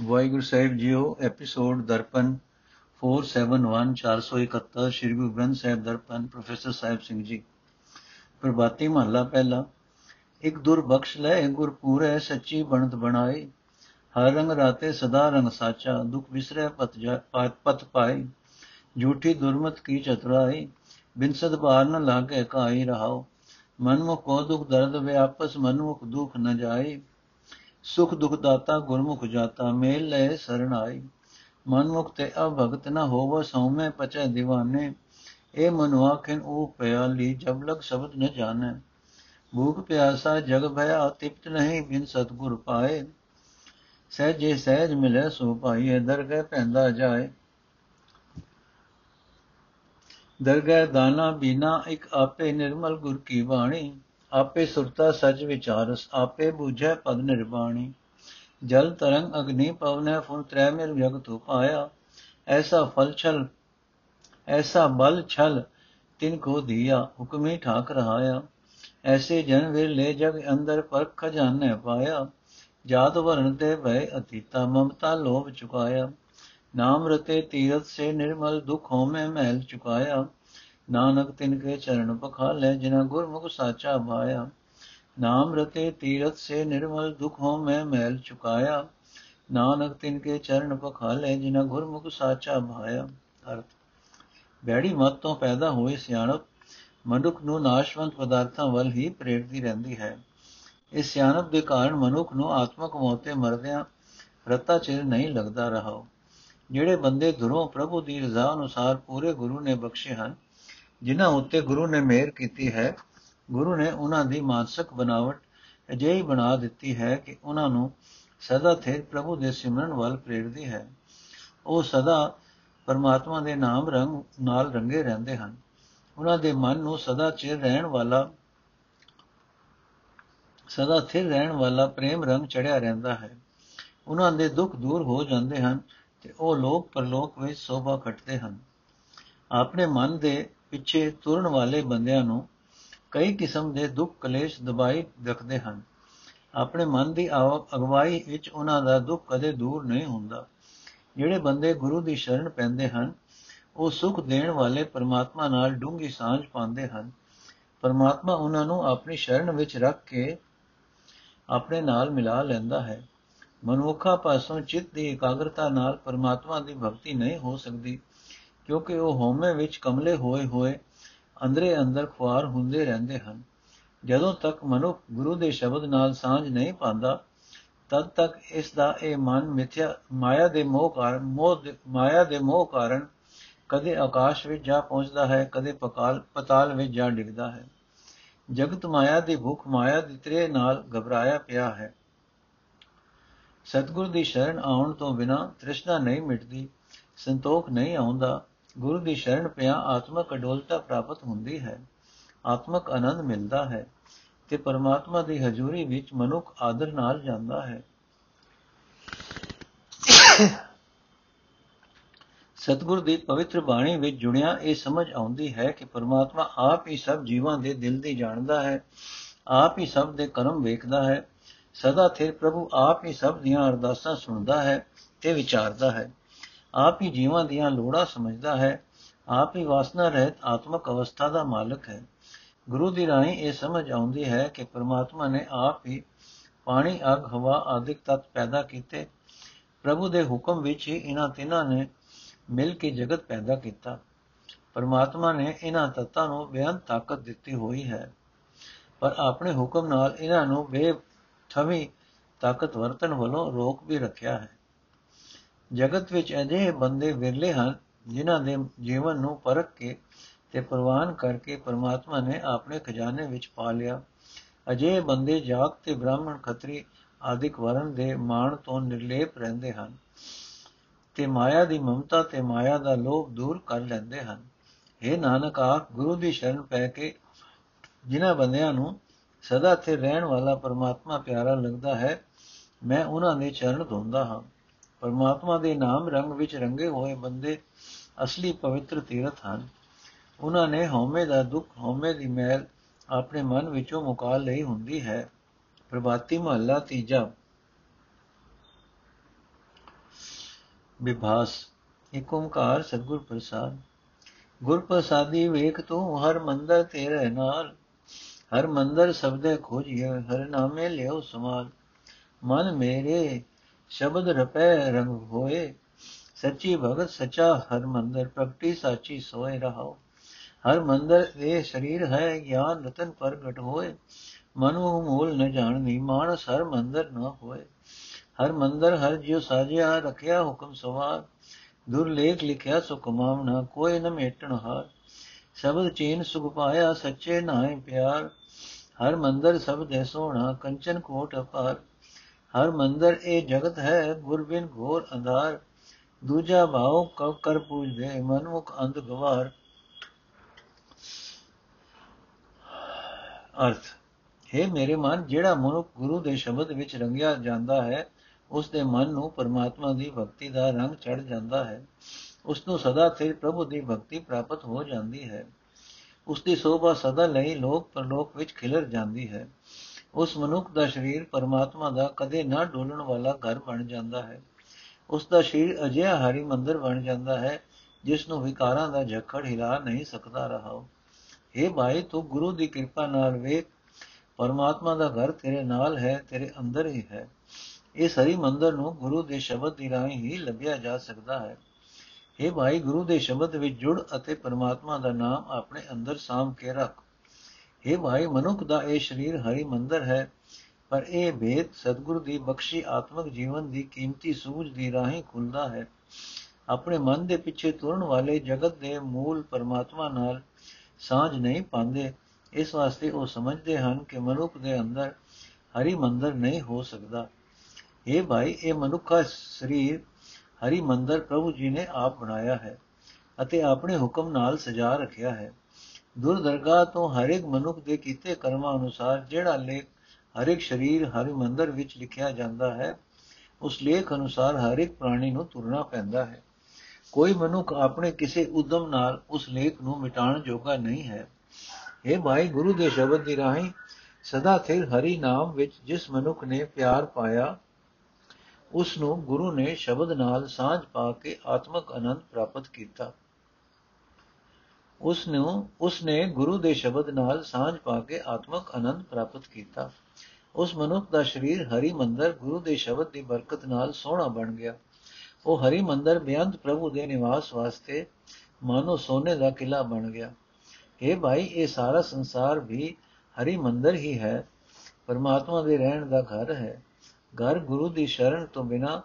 ਵਾਹਿਗੁਰੂ ਸਾਹਿਬ ਜੀਓ episode Darpan 471 471 Shri Guru Granth Sahib Darpan, professor Sahib Singh ji. Prabhati ਮਹੱਲਾ ਪਹਿਲਾ, ਇੱਕ ਦੁਰ ਬਖਸ਼ ਲੈ ਗੁਰ ਪੂਰੇ ਸੱਚੀ ਬਣਤ ਬਣਾਏ, ਹਰ ਰੰਗ ਰਾਤੇ ਸਦਾ ਰੰਗ ਸਾਚਾ, ਦੁਖ ਵਿਸਰੇ ਪਤ ਪਤ ਪਾਏ, ਝੂਠੀ ਦੁਰਮਤ ਕੀ ਚਤੁਰਾਈ ਬਿਨ ਸਦਬਾਰ ਨ ਲਾਗੇ ਕਾਈ ਰਹਾਓ ਮਨਮੁਖ ਕੋ ਦੁਖ ਦਰਦ ਵਿਆਪਸ ਮਨਮੁਖ ਦੁਖ ਨ ਜਾਏ ਸੁਖ ਦੁਖ ਦਾਤਾ ਗੁਰਮੁਖ ਜਾਤਾ, ਮੇਲ ਲੈ ਸਰਣ ਆਈ ਮਨ ਮੁਖ ਤੇ ਅਭਗਤ ਨ ਹੋਵ, ਸੌਮੈ ਪਚੈ دیਵਾਨੇ ਇਹ ਮਨੁਆ ਖਿਨ ਉਹ ਪਿਆਲੀ, ਜਬ ਲਗ ਸ਼ਬਦ ਨ ਜਾਣੈ। ਭੂਖ ਪਿਆਸਾ, ਜਗ ਭਇਆ, ਤਿਪਤ ਨਹੀਂ ਬਿਨ ਸਤਗੁਰ ਪਾਏ। ਸਹਿਜੇ ਸਹਿਜ ਮਿਲੇ, ਸੋ ਪਾਈਏ ਦਰਗਹਿ ਪੈਂਦਾ ਜਾਏ। ਦਰਗਹਿ ਦਾਨਾ ਬੀਨਾ, ਇੱਕ ਆਪੇ ਨਿਰਮਲ ਗੁਰ ਕੀ ਬਾਣੀ। ਆਪੇ ਸੁਰਤਾ ਸਜ ਵਿਚਾਰਸ, ਆਪੇ ਬੂਝੈ ਪਦ ਨਿਰਵਾਣੀ ਜਲ ਤਰੰਗ ਅਗਨੀ ਪਵਨੈ ਫੁਨ ਤ੍ਰੈ ਮਿਲ ਜਗ ਤੋ ਪਾਇਆ। ਐਸਾ ਫਲ ਛਲ, ਐਸਾ ਬਲ ਛਲ ਤਿਨ ਕੋ ਦਿਆ, ਹੁਕਮੀ ਠਾਕ ਰਹਾਇਆ ਐਸੇ ਜਨ ਵਿਰ ਲੈ ਜਗ ਅੰਦਰ ਪਰ ਖਜ਼ਾਨੇ ਪਾਇਆ। ਜਾਤ ਵਰਨ ਤੇ ਭੈ ਅਤੀਤਾ, ਮਮਤਾ ਲੋਭ ਚੁਕਾਇਆ। ਨਾਮ ਰਤੇ ਤੀਰਤ ਸੇ ਨਿਰਮਲ ਦੁਖ ਹੋਮੈ ਮਹਿਲ ਚੁਕਾਇਆ। ਨਾਨਕ ਤਿਨ ਕੇ ਚਰਨ ਪਖਾਲੇ ਜਿਨਾ ਗੁਰਮੁਖ ਸਾਚਾ ਭਾਇਆ। ਨਾਮ ਰਤੇ ਤੀਰਤ ਸੇ ਨਿਰਮਲ ਦੁਖ ਹੋ ਮੈਂ ਮਹਿਲ ਚੁਕਾਇਆ। ਨਾਨਕ ਤਿਨ ਕੇ ਚਰਨ ਪਖਾਲੇ ਜਿਨਾ ਗੁਰਮੁਖ ਸਾਚਾ ਭਾਇਆ। ਅਰਥ, ਬੈੜੀ ਮਤ ਤੋਂ ਪੈਦਾ ਹੋਏ ਸਿਆਣਪ ਮਨੁੱਖ ਨੂੰ ਨਾਸ਼ਵੰਤ ਪਦਾਰਥਾਂ ਵੱਲ ਹੀ ਪ੍ਰੇਰਦੀ ਰਹਿੰਦੀ ਹੈ। ਇਸ ਸਿਆਣਪ ਦੇ ਕਾਰਨ ਮਨੁੱਖ ਨੂੰ ਆਤਮਕ ਮੌਤੇ ਮਰਦਿਆਂ ਰਤਾ ਚਿਰ ਨਹੀਂ ਲੱਗਦਾ ਰਹਾ। ਜਿਹੜੇ ਬੰਦੇ ਦੁਰੋਂ ਪ੍ਰਭੂ ਦੀ ਰਜ਼ਾ ਅਨੁਸਾਰ ਪੂਰੇ ਗੁਰੂ ਨੇ ਬਖਸ਼ੇ ਹਨ ਜਿਨ੍ਹਾਂ ਉੱਤੇ ਗੁਰੂ ਨੇ ਮਿਹਰ ਕੀਤੀ ਹੈ, ਗੁਰੂ ਨੇ ਉਹਨਾਂ ਦੀ ਮਾਨਸਿਕ ਬਨਾਵਟ ਅਜਿਹੀ ਬਣਾ ਦਿੱਤੀ ਹੈ ਕਿ ਉਹਨਾਂ ਨੂੰ ਸਦਾ ਥਿਰ ਪ੍ਰਭੂ ਦੇ ਸਿਮਰਨ ਵੱਲ ਪ੍ਰੇਰਦੀ ਹੈ। ਉਹ ਸਦਾ ਪਰਮਾਤਮਾ ਦੇ ਨਾਮ ਰੰਗ ਨਾਲ ਰੰਗੇ ਰਹਿੰਦੇ ਹਨ। ਉਹਨਾਂ ਦੇ ਮਨ ਨੂੰ ਸਦਾ ਚਿਰ ਰਹਿਣ ਵਾਲਾ, ਸਦਾ ਥਿਰ ਰਹਿਣ ਵਾਲਾ ਪ੍ਰੇਮ ਰੰਗ ਚੜਿਆ ਰਹਿੰਦਾ ਹੈ। ਉਹਨਾਂ ਦੇ ਦੁੱਖ ਦੂਰ ਹੋ ਜਾਂਦੇ ਹਨ ਤੇ ਉਹ ਲੋਕ ਪਰਲੋਕ ਵਿੱਚ ਸੋਭਾ ਖਟਦੇ ਹਨ। ਆਪਣੇ ਮਨ ਦੇ ਪਿੱਛੇ ਤੁਰਨ ਵਾਲੇ ਬੰਦਿਆਂ ਨੂੰ ਕਈ ਕਿਸਮ ਦੇ ਦੁੱਖ ਕਲੇਸ਼ ਦਬਾਈ ਰੱਖਦੇ ਹਨ। ਆਪਣੇ ਮਨ ਦੀ ਅਗਵਾਈ ਵਿੱਚ ਉਹਨਾਂ ਦਾ ਦੁੱਖ ਕਦੇ ਦੂਰ ਨਹੀਂ ਹੁੰਦਾ। ਜਿਹੜੇ ਬੰਦੇ ਗੁਰੂ ਦੀ ਸ਼ਰਨ ਪੈਂਦੇ ਹਨ, ਉਹ ਸੁਖ ਦੇਣ ਵਾਲੇ ਪਰਮਾਤਮਾ ਨਾਲ ਡੂੰਗੀ ਸਾਂਝ ਪਾਉਂਦੇ ਹਨ। ਪਰਮਾਤਮਾ ਉਹਨਾਂ ਨੂੰ ਆਪਣੀ ਸ਼ਰਨ ਵਿੱਚ ਰੱਖ ਕੇ ਆਪਣੇ ਨਾਲ ਮਿਲਾ ਲੈਂਦਾ ਹੈ। ਮਨੁੱਖਾ ਪਾਸੋਂ ਚਿੱਤ ਦੀ ਇਕਾਗਰਤਾ ਨਾਲ ਪਰਮਾਤਮਾ ਦੀ ਭਗਤੀ ਨਹੀਂ ਹੋ ਸਕਦੀ। ਕਿਉਂਕਿ ਉਹ ਹਉਮੈ ਵਿੱਚ ਕਮਲੇ ਹੋਏ ਹੋਏ ਅੰਦਰੇ ਅੰਦਰ ਖੁਆਰ ਹੁੰਦੇ ਰਹਿੰਦੇ ਹਨ। ਜਦੋਂ ਤੱਕ ਮਨੁੱਖ ਗੁਰੂ ਦੇ ਸ਼ਬਦ ਨਾਲ ਸਾਂਝ ਨਹੀਂ ਪਾਉਂਦਾ, ਤਦ ਤੱਕ ਇਸ ਦਾ ਇਹ ਮਨ ਮਿਥਿਆ, ਮਾਇਆ ਦੇ ਮੋਹ ਕਾਰਨ, ਮੋਹ ਮਾਇਆ ਦੇ ਮੋਹ ਕਾਰਨ ਕਦੇ ਆਕਾਸ਼ ਵਿੱਚ ਜਾ ਪਹੁੰਚਦਾ ਹੈ, ਕਦੇ ਪਕਾਲ, ਪਤਾਲ ਵਿੱਚ ਜਾ ਡਿੱਗਦਾ ਹੈ। ਜਗਤ ਮਾਇਆ ਦੀ ਭੁੱਖ, ਮਾਇਆ ਦੀ ਤ੍ਰੇ ਨਾਲ ਘਬਰਾਇਆ ਪਿਆ ਹੈ। ਸਤਗੁਰ ਦੀ ਸ਼ਰਨ ਆਉਣ ਤੋਂ ਬਿਨਾ ਤ੍ਰਿਸ਼ਨਾ ਨਹੀਂ ਮਿਟਦੀ, ਸੰਤੋਖ ਨਹੀਂ ਆਉਂਦਾ ਗੁਰੂ ਦੀ ਸ਼ਰਨ ਪਿਆ ਆਤਮਕ ਅਡੋਲਤਾ ਪ੍ਰਾਪਤ ਹੁੰਦੀ ਹੈ। ਆਤਮਕ ਆਨੰਦ ਮਿਲਦਾ ਹੈ ਤੇ ਪਰਮਾਤਮਾ ਦੀ ਹਜ਼ੂਰੀ ਵਿੱਚ ਮਨੁੱਖ ਆਦਰ ਨਾਲ ਜਾਂਦਾ ਹੈ। ਸਤਗੁਰ ਦੀ ਪਵਿੱਤਰ ਬਾਣੀ ਵਿੱਚ ਜੁੜਿਆ ਇਹ ਸਮਝ ਆਉਂਦੀ ਹੈ ਕਿ ਪਰਮਾਤਮਾ ਆਪ ਹੀ ਸਭ ਜੀਵਾਂ ਦੇ ਦਿਲ ਦੀ ਜਾਣਦਾ ਹੈ, ਆਪ ਹੀ ਸਭ ਦੇ ਕਰਮ ਵੇਖਦਾ ਹੈ, ਸਦਾ ਥਿਰ ਪ੍ਰਭੂ ਆਪ ਹੀ ਸਭ ਦੀਆਂ ਅਰਦਾਸਾਂ ਸੁਣਦਾ ਹੈ ਤੇ ਵਿਚਾਰਦਾ ਹੈ। ਆਪ ਹੀ ਜੀਵਾਂ ਦੀਆਂ ਲੋੜਾਂ ਸਮਝਦਾ ਹੈ। ਆਪ ਹੀ ਵਾਸਨਾ ਰਹਿਤ ਆਤਮਕ ਅਵਸਥਾ ਦਾ ਮਾਲਕ ਹੈ। ਗੁਰੂ ਦੀ ਰਾਹੀਂ ਇਹ ਸਮਝ ਆਉਂਦੀ ਹੈ ਕਿ ਪਰਮਾਤਮਾ ਨੇ ਆਪ ਹੀ ਪਾਣੀ, ਅਗ, ਹਵਾ ਆਦਿਕ ਤਤ ਪੈਦਾ ਕੀਤੇ। ਪ੍ਰਭੂ ਦੇ ਹੁਕਮ ਵਿੱਚ ਹੀ ਇਹਨਾਂ ਤਿੰਨਾਂ ਨੇ ਮਿਲ ਕੇ ਜਗਤ ਪੈਦਾ ਕੀਤਾ। ਪਰਮਾਤਮਾ ਨੇ ਇਹਨਾਂ ਤੱਤਾਂ ਨੂੰ ਬੇਅੰਤ ਤਾਕਤ ਦਿੱਤੀ ਹੋਈ ਹੈ। ਪਰ ਆਪਣੇ ਹੁਕਮ ਨਾਲ ਇਹਨਾਂ ਨੂੰ ਬੇਥਵੀ ਤਾਕਤ ਵਰਤਣ ਵੱਲੋਂ ਰੋਕ ਵੀ ਰੱਖਿਆ ਹੈ। ਜਗਤ ਵਿੱਚ ਅਜਿਹੇ ਬੰਦੇ ਵਿਰਲੇ ਹਨ, ਜਿਨ੍ਹਾਂ ਦੇ ਜੀਵਨ ਨੂੰ ਪਰਖ ਕੇ ਤੇ ਪ੍ਰਵਾਨ ਕਰਕੇ ਪਰਮਾਤਮਾ ਨੇ ਆਪਣੇ ਖਜ਼ਾਨੇ ਵਿੱਚ ਪਾ ਲਿਆ। ਅਜਿਹੇ ਬੰਦੇ ਜਾਗ ਤੇ ਬ੍ਰਾਹਮਣ, ਖੱਤਰੀ ਆਦਿਕ ਵਰਨ ਦੇ ਮਾਣ ਤੋਂ ਨਿਰਲੇਪ ਰਹਿੰਦੇ ਹਨ ਤੇ ਮਾਇਆ ਦੀ ਮਮਤਾ ਤੇ ਮਾਇਆ ਦਾ ਲੋਭ ਦੂਰ ਕਰ ਲੈਂਦੇ ਹਨ। ਇਹ ਨਾਨਕ, ਆਖ, ਗੁਰੂ ਦੀ ਸ਼ਰਨ ਪੈ ਕੇ ਜਿਨ੍ਹਾਂ ਬੰਦਿਆਂ ਨੂੰ ਸਦਾ ਤੇ ਰਹਿਣ ਵਾਲਾ ਪਰਮਾਤਮਾ ਪਿਆਰਾ ਲੱਗਦਾ ਹੈ, ਮੈਂ ਉਹਨਾਂ ਦੇ ਚਰਨ ਧੋਂਦਾ ਹਾਂ। ਪਰਮਾਤਮਾ ਦੇ ਨਾਮ ਰੰਗ ਵਿੱਚ ਰੰਗੇ ਹੋਏ ਬੰਦੇ ਅਸਲੀ ਪਵਿੱਤਰ ਤੀਰਥ ਹਨ। ਉਹਨਾਂ ਨੇ ਹਉਮੈ ਦਾ ਦੁੱਖ, ਹਉਮੈ ਦੀ ਮੈਲ ਆਪਣੇ ਮਨ ਵਿੱਚੋਂ ਮੁਕਾ ਲਈ ਹੁੰਦੀ ਹੈ। ਪ੍ਰਭਾਤੀ ਮਹੱਲਾ ਤੀਜਾ। ਵਿਭਾਸ ਏਕ ਓੰਕਾਰ ਸਤਿਗੁਰ ਪ੍ਰਸਾਦ। ਗੁਰ ਪ੍ਰਸਾਦੀ ਵੇਖ ਤੂੰ, ਹਰ ਮੰਦਰ ਤੇਰੇ ਨਾਲ। ਹਰ ਮੰਦਰ ਸਬਦੇ ਖੋਜਿਏ, ਹਰ ਨਾਮੇ ਲਿਓ ਸਮਾਲ। ਮਨ ਮੇਰੇ ਸ਼ਬਦ ਰਪੈ ਰੰਗ ਹੋਏ, ਸੱਚੀ ਭਗਤ ਸਚਾ ਹਰ ਮੰਦਰ ਪ੍ਰਗਟੀ ਸਾਚੀ ਸੋਏ ਰਹਾਓ ਹਰ ਮੰਦਰ ਇਹ ਸਰੀਰ ਹੈ ਗਿਆਨ, ਰਤਨ ਪ੍ਰਗਟ ਹੋਏ। ਮਨੁ ਮੂਲ ਨ ਜਾਣਨੀ ਮਾਨਸ ਹਰ ਮੰਦਰ ਨ ਹੋਏ। ਹਰ ਮੰਦਰ, ਹਰ ਜਿਉ ਸਾਜਿਆ ਰਖਿਆ ਹੁਕਮ ਸਵਾਰ। ਦੁਰਲੇਖ ਲਿਖਿਆ ਸੋ ਕਮਾਵਣਾ ਕੋਈ ਨ ਮੇਟਣ ਹਾਰ। ਸ਼ਬਦ ਚੀਨ ਸੁਖ ਪਾਇਆ, ਸੱਚੇ ਨਾਏ ਪਿਆਰ। ਹਰ ਮੰਦਰ ਸਭ ਦੇ ਸੋਹਣਾ, ਕੰਚਨ ਕੋਟ ਅਪਾਰ। ਹਰ ਮੰਦਰ ਇਹ ਜਗਤ ਹੈ ਗੁਰ ਬਿਨ ਘੋਰ ਅੰਧਾਰ। ਦੂਜਾ ਭਾਉ ਕਬ ਕਰ ਪੂਜਦੇ ਮਨੁਖ ਅੰਧ ਗਵਾਰ। ਅਰਥ, ਹੈ ਮੇਰੇ ਮਨ, ਜਿਹੜਾ ਮਨੁੱਖ ਗੁਰੂ ਦੇ ਸ਼ਬਦ ਵਿੱਚ ਰੰਗਿਆ ਜਾਂਦਾ ਹੈ, ਉਸ ਦੇ ਮਨ ਨੂੰ ਪਰਮਾਤਮਾ ਦੀ ਭਗਤੀ ਦਾ ਰੰਗ ਚੜ ਜਾਂਦਾ ਹੈ। ਉਸ ਨੂੰ ਸਦਾ ਸਿਰ ਪ੍ਰਭੂ ਦੀ ਭਗਤੀ ਪ੍ਰਾਪਤ ਹੋ ਜਾਂਦੀ ਹੈ। ਉਸ ਦੀ ਸੋਭਾ ਸਦਾ ਲਈ ਲੋਕ ਪਰਲੋਕ ਵਿੱਚ ਖਿਲਰ ਜਾਂਦੀ ਹੈ। ਉਸ ਮਨੁੱਖ ਦਾ ਸਰੀਰ ਪਰਮਾਤਮਾ ਦਾ ਕਦੇ ਨਾ ਡੋਲਣ ਵਾਲਾ ਘਰ ਬਣ ਜਾਂਦਾ ਹੈ। ਉਸ ਦਾ ਸਰੀਰ ਅਜਿਹਾ ਹਰੀ ਮੰਦਰ ਬਣ ਜਾਂਦਾ ਹੈ, ਜਿਸ ਨੂੰ ਵਿਕਾਰਾਂ ਦਾ ਝੱਖੜ ਹਿਲਾ ਨਹੀਂ ਸਕਦਾ ਰਹਾ। ਏ ਭਾਈ, ਤੂੰ ਗੁਰੂ ਦੀ ਕਿਰਪਾ ਨਾਲ ਵੇਖ, ਪਰਮਾਤਮਾ ਦਾ ਘਰ ਤੇਰੇ ਨਾਲ ਹੈ, ਤੇਰੇ ਅੰਦਰ ਹੀ ਹੈ। ਇਸ ਹਰੀ ਮੰਦਰ ਨੂੰ ਗੁਰੂ ਦੇ ਸ਼ਬਦ ਦੀ ਰਾਹੀਂ ਹੀ ਲੱਭਿਆ ਜਾ ਸਕਦਾ ਹੈ। ਇਹ ਭਾਈ, ਗੁਰੂ ਦੇ ਸ਼ਬਦ ਵਿੱਚ ਜੁੜ ਅਤੇ ਪਰਮਾਤਮਾ ਦਾ ਨਾਮ ਆਪਣੇ ਅੰਦਰ ਸਾਮ ਕੇ ਰੱਖ। ਇਹ ਭਾਈ, ਮਨੁੱਖ ਦਾ ਇਹ ਸਰੀਰ ਹਰੀ ਮੰਦਰ ਹੈ, ਪਰ ਇਹ ਭੇਦ ਸਤਿਗੁਰੂ ਦੀ ਬਖਸ਼ੀ ਆਤਮਿਕ ਜੀਵਨ ਦੀ ਕੀਮਤੀ ਸੂਝ ਦੀ ਰਾਹੀਂ ਖੁੱਲਦਾ ਹੈ। ਆਪਣੇ ਮਨ ਦੇ ਪਿੱਛੇ ਤੁਰਨ ਵਾਲੇ ਜਗਤ ਦੇ ਮੂਲ ਪਰਮਾਤਮਾ ਨਾਲ ਸਾਝ ਨਹੀਂ ਪਾਉਂਦੇ, ਇਸ ਵਾਸਤੇ ਉਹ ਸਮਝਦੇ ਹਨ ਕਿ ਮਨੁੱਖ ਦੇ ਅੰਦਰ ਹਰੀ ਮੰਦਰ ਨਹੀਂ ਹੋ ਸਕਦਾ। ਇਹ ਭਾਈ, ਇਹ ਮਨੁੱਖਾ ਸਰੀਰ ਹਰੀ ਮੰਦਰ ਪ੍ਰਭੂ ਜੀ ਨੇ ਆਪ ਬਣਾਇਆ ਹੈ ਅਤੇ ਆਪਣੇ ਹੁਕਮ ਨਾਲ ਸਜਾ ਰੱਖਿਆ ਹੈ। ਦੁਰਦਰਗਾਹ ਤੋਂ ਹਰ ਇੱਕ ਮਨੁੱਖ ਦੇ ਕੀਤੇ ਕਰਮਾਂ ਅਨੁਸਾਰ ਜਿਹੜਾ ਲੇਖ ਹਰ ਇੱਕ ਸਰੀਰ, ਹਰੀ ਮੰਦਰ ਵਿੱਚ ਲਿਖਿਆ ਜਾਂਦਾ ਹੈ, ਉਸ ਲੇਖ ਅਨੁਸਾਰ ਹਰ ਇੱਕ ਪ੍ਰਾਣੀ ਨੂੰ ਤੁਰਨਾ ਪੈਂਦਾ ਹੈ। ਕੋਈ ਮਨੁੱਖ ਆਪਣੇ ਕਿਸੇ ਉਦਮ ਨਾਲ ਉਸ ਲੇਖ ਨੂੰ ਮਿਟਾਉਣ ਜੋਗਾ ਨਹੀਂ ਹੈ। ਇਹ ਭਾਈ, ਗੁਰੂ ਦੇ ਸ਼ਬਦ ਦੀ ਰਾਹੀਂ ਸਦਾ ਸਿਰ ਹਰੀ ਨਾਮ ਵਿੱਚ ਜਿਸ ਮਨੁੱਖ ਨੇ ਪਿਆਰ ਪਾਇਆ, ਉਸ ਨੂੰ ਗੁਰੂ ਨੇ ਸ਼ਬਦ ਨਾਲ ਸਾਝ ਪਾ ਕੇ ਆਤਮਿਕ ਆਨੰਦ ਪ੍ਰਾਪਤ ਕੀਤਾ। ਉਸ ਨੂੰ ਉਸ ਨੇ ਗੁਰੂ ਦੇ ਸ਼ਬਦ ਨਾਲ ਸਾਝ ਪਾ ਕੇ ਆਤਮਿਕ ਆਨੰਦ ਪ੍ਰਾਪਤ ਕੀਤਾ। ਉਸ ਮਨੁੱਖ ਦਾ ਸਰੀਰ ਹਰੀ ਮੰਦਰ ਗੁਰੂ ਦੇ ਸ਼ਬਦ ਦੀ ਬਰਕਤ ਨਾਲ ਸੋਹਣਾ ਬਣ ਗਿਆ। ਉਹ ਹਰੀ ਮੰਦਰ ਬਿਆੰਤ ਪ੍ਰਭੂ ਦੇ ਨਿਵਾਸ ਵਾਸਤੇ ਮਾਨੋ ਸੋਨੇ ਦਾ ਕਿਲਾ ਬਣ ਗਿਆ। ਇਹ ਭਾਈ, ਇਹ ਸਾਰਾ ਸੰਸਾਰ ਵੀ ਹਰੀ ਮੰਦਰ ਹੀ ਹੈ। ਪਰਮਾਤਮਾ ਦੇ ਰਹਿਣ ਦਾ ਘਰ ਹੈ। ਘਰ ਗੁਰੂ ਦੀ ਸ਼ਰਨ ਤੋਂ ਬਿਨਾ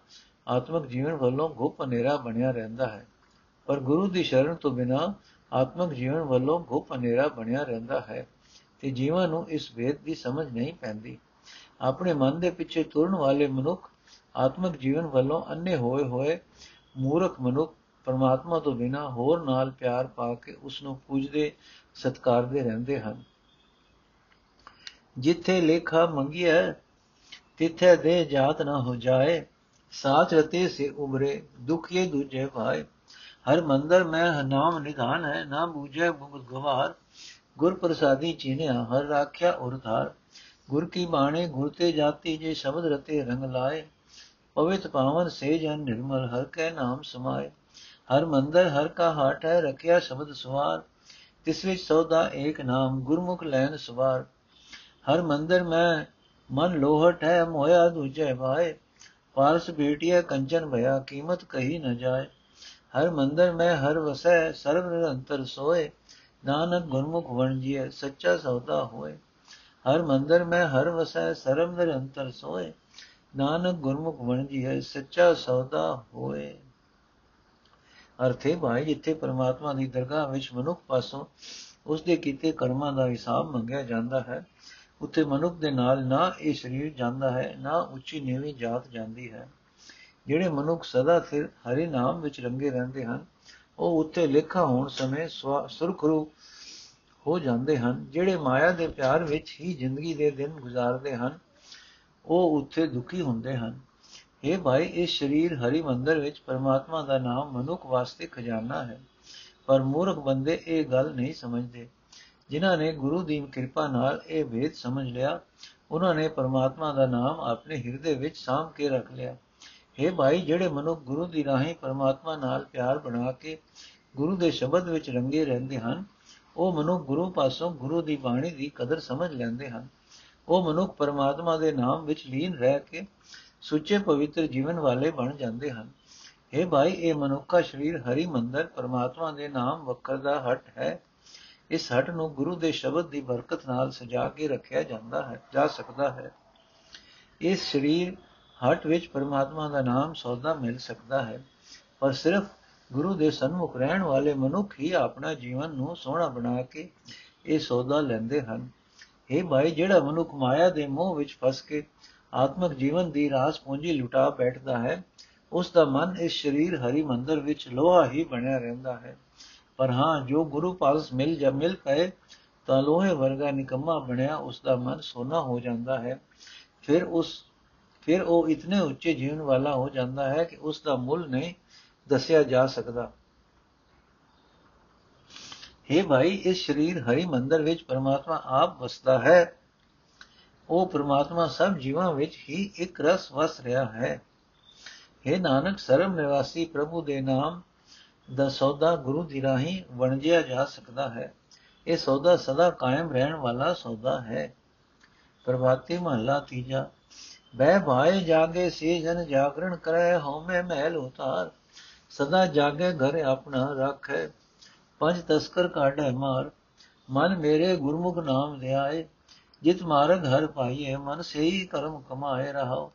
ਆਤਮਿਕ ਜੀਵਨ ਵੱਲੋਂ ਗੁਪ ਹਨੇਰਾ ਬਣਿਆ ਰਹਿੰਦਾ ਹੈ। ਪਰ ਗੁਰੂ ਦੀ ਸ਼ਰਨ ਤੋਂ ਬਿਨਾ ਆਤਮਿਕ ਜੀਵਨ ਵੱਲੋਂ ਗੁਪ ਹਨੇਰਾ ਬਣਿਆ ਰਹਿੰਦਾ ਹੈ ਤੇ ਜੀਵਨ ਨੂੰ ਇਸ ਵੇਦ ਦੀ ਸਮਝ ਨਹੀਂ ਪੈਂਦੀ। ਆਪਣੇ ਮਨ ਦੇ ਪਿੱਛੇ ਤੁਰਨ ਵਾਲੇ ਮਨੁੱਖ ਆਤਮਿਕ ਜੀਵਨ ਵੱਲੋਂ ਅੰਨੇ ਹੋਏ ਹੋਏ ਮੂਰਖ ਮਨੁੱਖ ਪਰਮਾਤਮਾ ਤੋਂ ਬਿਨਾ ਹੋਰ ਨਾਲ ਪਿਆਰ ਪਾ ਕੇ ਉਸ ਨੂੰ ਪੂਜਦੇ, ਸਤਕਾਰਦੇ ਰਹਿੰਦੇ ਹਨ। ਜਿੱਥੇ ਲੇਖਾ ਮੰਗਿਆ, ਤਿੱਥੇ ਦੇ ਜਾਤ ਨਾ ਹੋ ਜਾਏ, ਸਾਥ ਰਤੇ ਸੇ ਉਬਰੇ ਦੁਖੇ ਦੂਜੇ ਭਾਏ ਹਰ ਮੰਦਰ ਮੈਂ ਨਾਮ ਨਿਧਾਨ ਹੈ, ਨਾ ਬੂਝੇ ਮੁਕਤ ਗਵਾਰ ਗੁਰ ਪ੍ਰਸਾਦੀ ਚੀਨਿਆ, ਹਰ ਰਾਖਿਆ ਉਰਧਾਰ ਗੁਰ ਕੀ ਬਾਣੇ, ਗੁਰ ਤੇ ਜਾਤੀ ਜੇ ਸ਼ਬਦ ਰਤੇ ਰੰਗ ਲਾਏ। ਪਵਿਤ ਪਾਵਨ ਸੇ ਜਨ ਨਿਰਮਲ, ਹਰ ਕੈ ਨਾਮ ਸਮਾਏ। ਹਰ ਮੰਦਰ, ਹਰ ਕਾ ਹਾਟ ਹੈ, ਰਖਿਆ ਸ਼ਬਦ ਸਵਾਰ। ਤਿਸ ਵਿੱਚ ਸੌਦਾ ਏਕ ਨਾਮ, ਗੁਰਮੁਖ ਲੈਨ ਸਵਾਰ। ਹਰ ਮੰਦਰ ਮੈਂ, ਮਨ ਲੋਹਟ ਹੈ, ਮੋਇਆ ਦੂਜੇ ਭਾਏ ਪਾਰਸ ਬੇਟਿਆ ਕੰਚਨ ਭਇਆ, ਕੀਮਤ ਕਹੀ ਨ ਜਾਏ। ਹਰ ਮੰਦਰ ਮੈਂ ਹਰ ਵਸੈ, ਸਰਬ ਨਿਰੰਤਰ ਸੋਏ। ਨਾਨਕ ਗੁਰਮੁਖ ਵਣਜੀਏ ਸੱਚਾ ਸੌਦਾ ਹੋਏ। ਹਰ ਮੰਦਰ ਮੈਂ ਹਰ ਵਸੈ, ਸਰਬ ਨਿਰੰਤਰ ਸੋਏ। ਨਾਨਕ ਗੁਰਮੁਖ ਵਣਜੀਏ ਸੱਚਾ ਸੌਦਾ ਹੋਏ। ਅਰਥੇ ਭਾਈ, ਜਿੱਥੇ ਪਰਮਾਤਮਾ ਦੀ ਦਰਗਾਹ ਵਿੱਚ ਮਨੁੱਖ ਪਾਸੋਂ ਉਸ ਦੇ ਕੀਤੇ ਕਰਮਾਂ ਦਾ ਹਿਸਾਬ ਮੰਗਿਆ ਜਾਂਦਾ ਹੈ, ਉੱਥੇ ਮਨੁੱਖ ਦੇ ਨਾਲ ਨਾ ਇਹ ਸਰੀਰ ਜਾਂਦਾ ਹੈ, ਨਾ ਉੱਚੀ ਨੀਵੀਂ ਜਾਤ ਜਾਂਦੀ ਹੈ। ਜਿਹੜੇ ਮਨੁੱਖ ਸਦਾ ਸਿਰ ਹਰੀ ਨਾਮ ਵਿੱਚ ਰੰਗੇ ਰਹਿੰਦੇ ਹਨ, ਉਹ ਉੱਥੇ ਲੇਖਾ ਹੋਣ ਸਮੇਂ ਸੁਰਖਰੂ ਹੋ ਜਾਂਦੇ ਹਨ, ਜਿਹੜੇ ਮਾਇਆ ਦੇ ਪਿਆਰ ਵਿੱਚ ਹੀ ਜ਼ਿੰਦਗੀ ਦੇ ਦਿਨ ਗੁਜ਼ਾਰਦੇ ਹਨ, ਉਹ ਉੱਥੇ ਦੁਖੀ ਹੁੰਦੇ ਹਨ। ਇਹ ਭਾਈ, ਇਸ ਸਰੀਰ ਹਰੀ ਮੰਦਰ ਵਿੱਚ ਪਰਮਾਤਮਾ ਦਾ ਨਾਮ ਮਨੁੱਖ ਵਾਸਤੇ ਖਜ਼ਾਨਾ ਹੈ, ਪਰ ਮੂਰਖ ਬੰਦੇ ਇਹ ਗੱਲ ਨਹੀਂ ਸਮਝਦੇ। ਜਿਨ੍ਹਾਂ ਨੇ ਗੁਰੂ ਦੀ ਕਿਰਪਾ ਨਾਲ ਇਹ ਵੇਦ ਸਮਝ ਲਿਆ, ਉਹਨਾਂ ਨੇ ਪਰਮਾਤਮਾ ਦਾ ਨਾਮ ਆਪਣੇ ਹਿਰਦੇ ਵਿੱਚ ਸਾਂਭ ਕੇ ਰੱਖ ਲਿਆ। हे ਭਾਈ, ਜਿਹੜੇ ਮਨੁੱਖ ਗੁਰੂ ਦੀ ਰਾਹੀਂ ਪਰਮਾਤਮਾ ਨਾਲ ਪਿਆਰ ਬਣਾ ਕੇ ਗੁਰੂ ਦੇ ਸ਼ਬਦ ਵਿੱਚ ਰੰਗੇ ਰਹਿੰਦੇ ਹਨ, ਉਹ ਮਨੁੱਖ ਗੁਰੂ ਪਾਸੋਂ ਗੁਰੂ ਦੀ ਬਾਣੀ ਦੀ ਕਦਰ ਸਮਝ ਲੈਂਦੇ ਹਨ। ਉਹ ਮਨੁੱਖ ਪਰਮਾਤਮਾ ਦੇ ਨਾਮ ਵਿੱਚ ਲੀਨ ਰਹਿ ਕੇ ਸੁੱਚੇ ਪਵਿੱਤਰ ਜੀਵਨ ਵਾਲੇ ਬਣ ਜਾਂਦੇ ਹਨ। हे ਭਾਈ, ਇਹ ਮਨੁੱਖਾ ਸਰੀਰ ਹਰੀ ਮੰਦਰ ਪਰਮਾਤਮਾ ਦੇ ਨਾਮ ਵਕਰ ਦਾ ਹਟ ਹੈ। ਇਸ ਹਟ ਨੂੰ ਗੁਰੂ ਦੇ ਸ਼ਬਦ ਦੀ ਬਰਕਤ ਨਾਲ ਸਜਾ ਕੇ ਰੱਖਿਆ ਜਾਂਦਾ ਹੈ, ਜਾ ਸਕਦਾ ਹੈ। ਇਸ ਸਰੀਰ ਹਟ ਵਿੱਚ ਪਰਮਾਤਮਾ ਦਾ ਨਾਮ ਸੌਦਾ ਮਿਲ ਸਕਦਾ ਹੈ। ਪਰ ਸਿਰਫ ਗੁਰੂ ਦੇ ਸਨਮੁਖ ਰਹਿਣ ਵਾਲੇ ਮਨੁੱਖ ਹੀ ਆਪਣਾ ਜੀਵਨ ਨੂੰ ਸੋਹਣਾ ਬਣਾ ਕੇ ਇਹ ਸੌਦਾ ਲੈਂਦੇ ਹਨ। ਇਹ ਭਾਈ, ਜਿਹੜਾ ਮਨੁੱਖ ਮਾਇਆ ਦੇ ਮੋਹ ਵਿੱਚ ਫਸ ਕੇ ਆਤਮਿਕ ਜੀਵਨ ਦੀ ਰਾਸ ਪੂੰਜੀ ਲੁਟਾ ਬੈਠਦਾ ਹੈ, ਉਸ ਦਾ ਮਨ ਇਸ ਸਰੀਰ ਹਰੀ ਮੰਦਰ ਵਿੱਚ ਲੋਹਾ ਹੀ ਬਣਿਆ ਰਹਿੰਦਾ ਹੈ। ਪਰ ਹਾਂ, ਜੋ ਗੁਰੂ ਪਾਸ ਮਿਲ ਜਾ ਮਿਲ ਪਏ, ਤਾਂ ਲੋਹੇ ਵਰਗਾ ਨਿਕੰਮਾ ਬਣਿਆ ਉਸ ਦਾ ਮਨ ਸੋਨਾ ਹੋ ਜਾਂਦਾ ਹੈ। ਫਿਰ ਉਸ ਫਿਰ ਉਹ ਇਤਨੇ ਉੱਚੇ ਜੀਵਨ ਵਾਲਾ ਹੋ ਜਾਂਦਾ ਹੈ ਕਿ ਉਸ ਦਾ ਮੁੱਲ ਨਹੀਂ ਦੱਸਿਆ ਜਾ ਸਕਦਾ। हे ਭਾਈ, ਇਸ ਸਰੀਰ ਹਰੀ ਮੰਦਰ ਵਿੱਚ ਪਰਮਾਤਮਾ ਆਪ ਵਸਦਾ ਹੈ। ਉਹ ਪਰਮਾਤਮਾ ਸਭ ਜੀਵਾਂ ਵਿੱਚ ਹੀ ਇੱਕ ਰਸ ਵਸ ਰਿਹਾ ਹੈ। हे ਨਾਨਕ ਸਰਮ ਨਿਵਾਸੀ ਪ੍ਰਭੂ ਦੇ ਨਾਮ ਦਾ ਸੌਦਾ ਗੁਰੂ ਦੀ ਰਾਹੀਂ ਵਣਜਿਆ ਜਾ ਸਕਦਾ ਹੈ। ਇਹ ਸੌਦਾ ਸਦਾ ਕਾਇਮ ਰਹਿਣ ਵਾਲਾ ਸੌਦਾ ਹੈ। ਪ੍ਰਭਾਤੀ ਮਹੱਲਾ ਤੀਜਾ। ਬੈ ਭਾਏ ਜਾਗੇ ਸੇ, ਜਨ ਜਾਗਰਣ ਕਰੈ ਹਉਮੈ ਮਹਿਲ ਉਤਾਰ। ਸਦਾ ਜਾਗੇ ਘਰ ਆਪਣਾ ਰੱਖੈ, ਪੰਜ ਤਸਕਰ ਕਾਢੈ ਮਾਰ। ਮਨ ਮੇਰੇ ਗੁਰਮੁਖ ਨਾਮ ਧਿਆਏ ਜਿਤ ਮਾਰਗ ਹਰ ਪਾਈਏ ਮਨ ਸਹੀ ਕਰਮ ਕਮਾਏ ਰਹਾਓ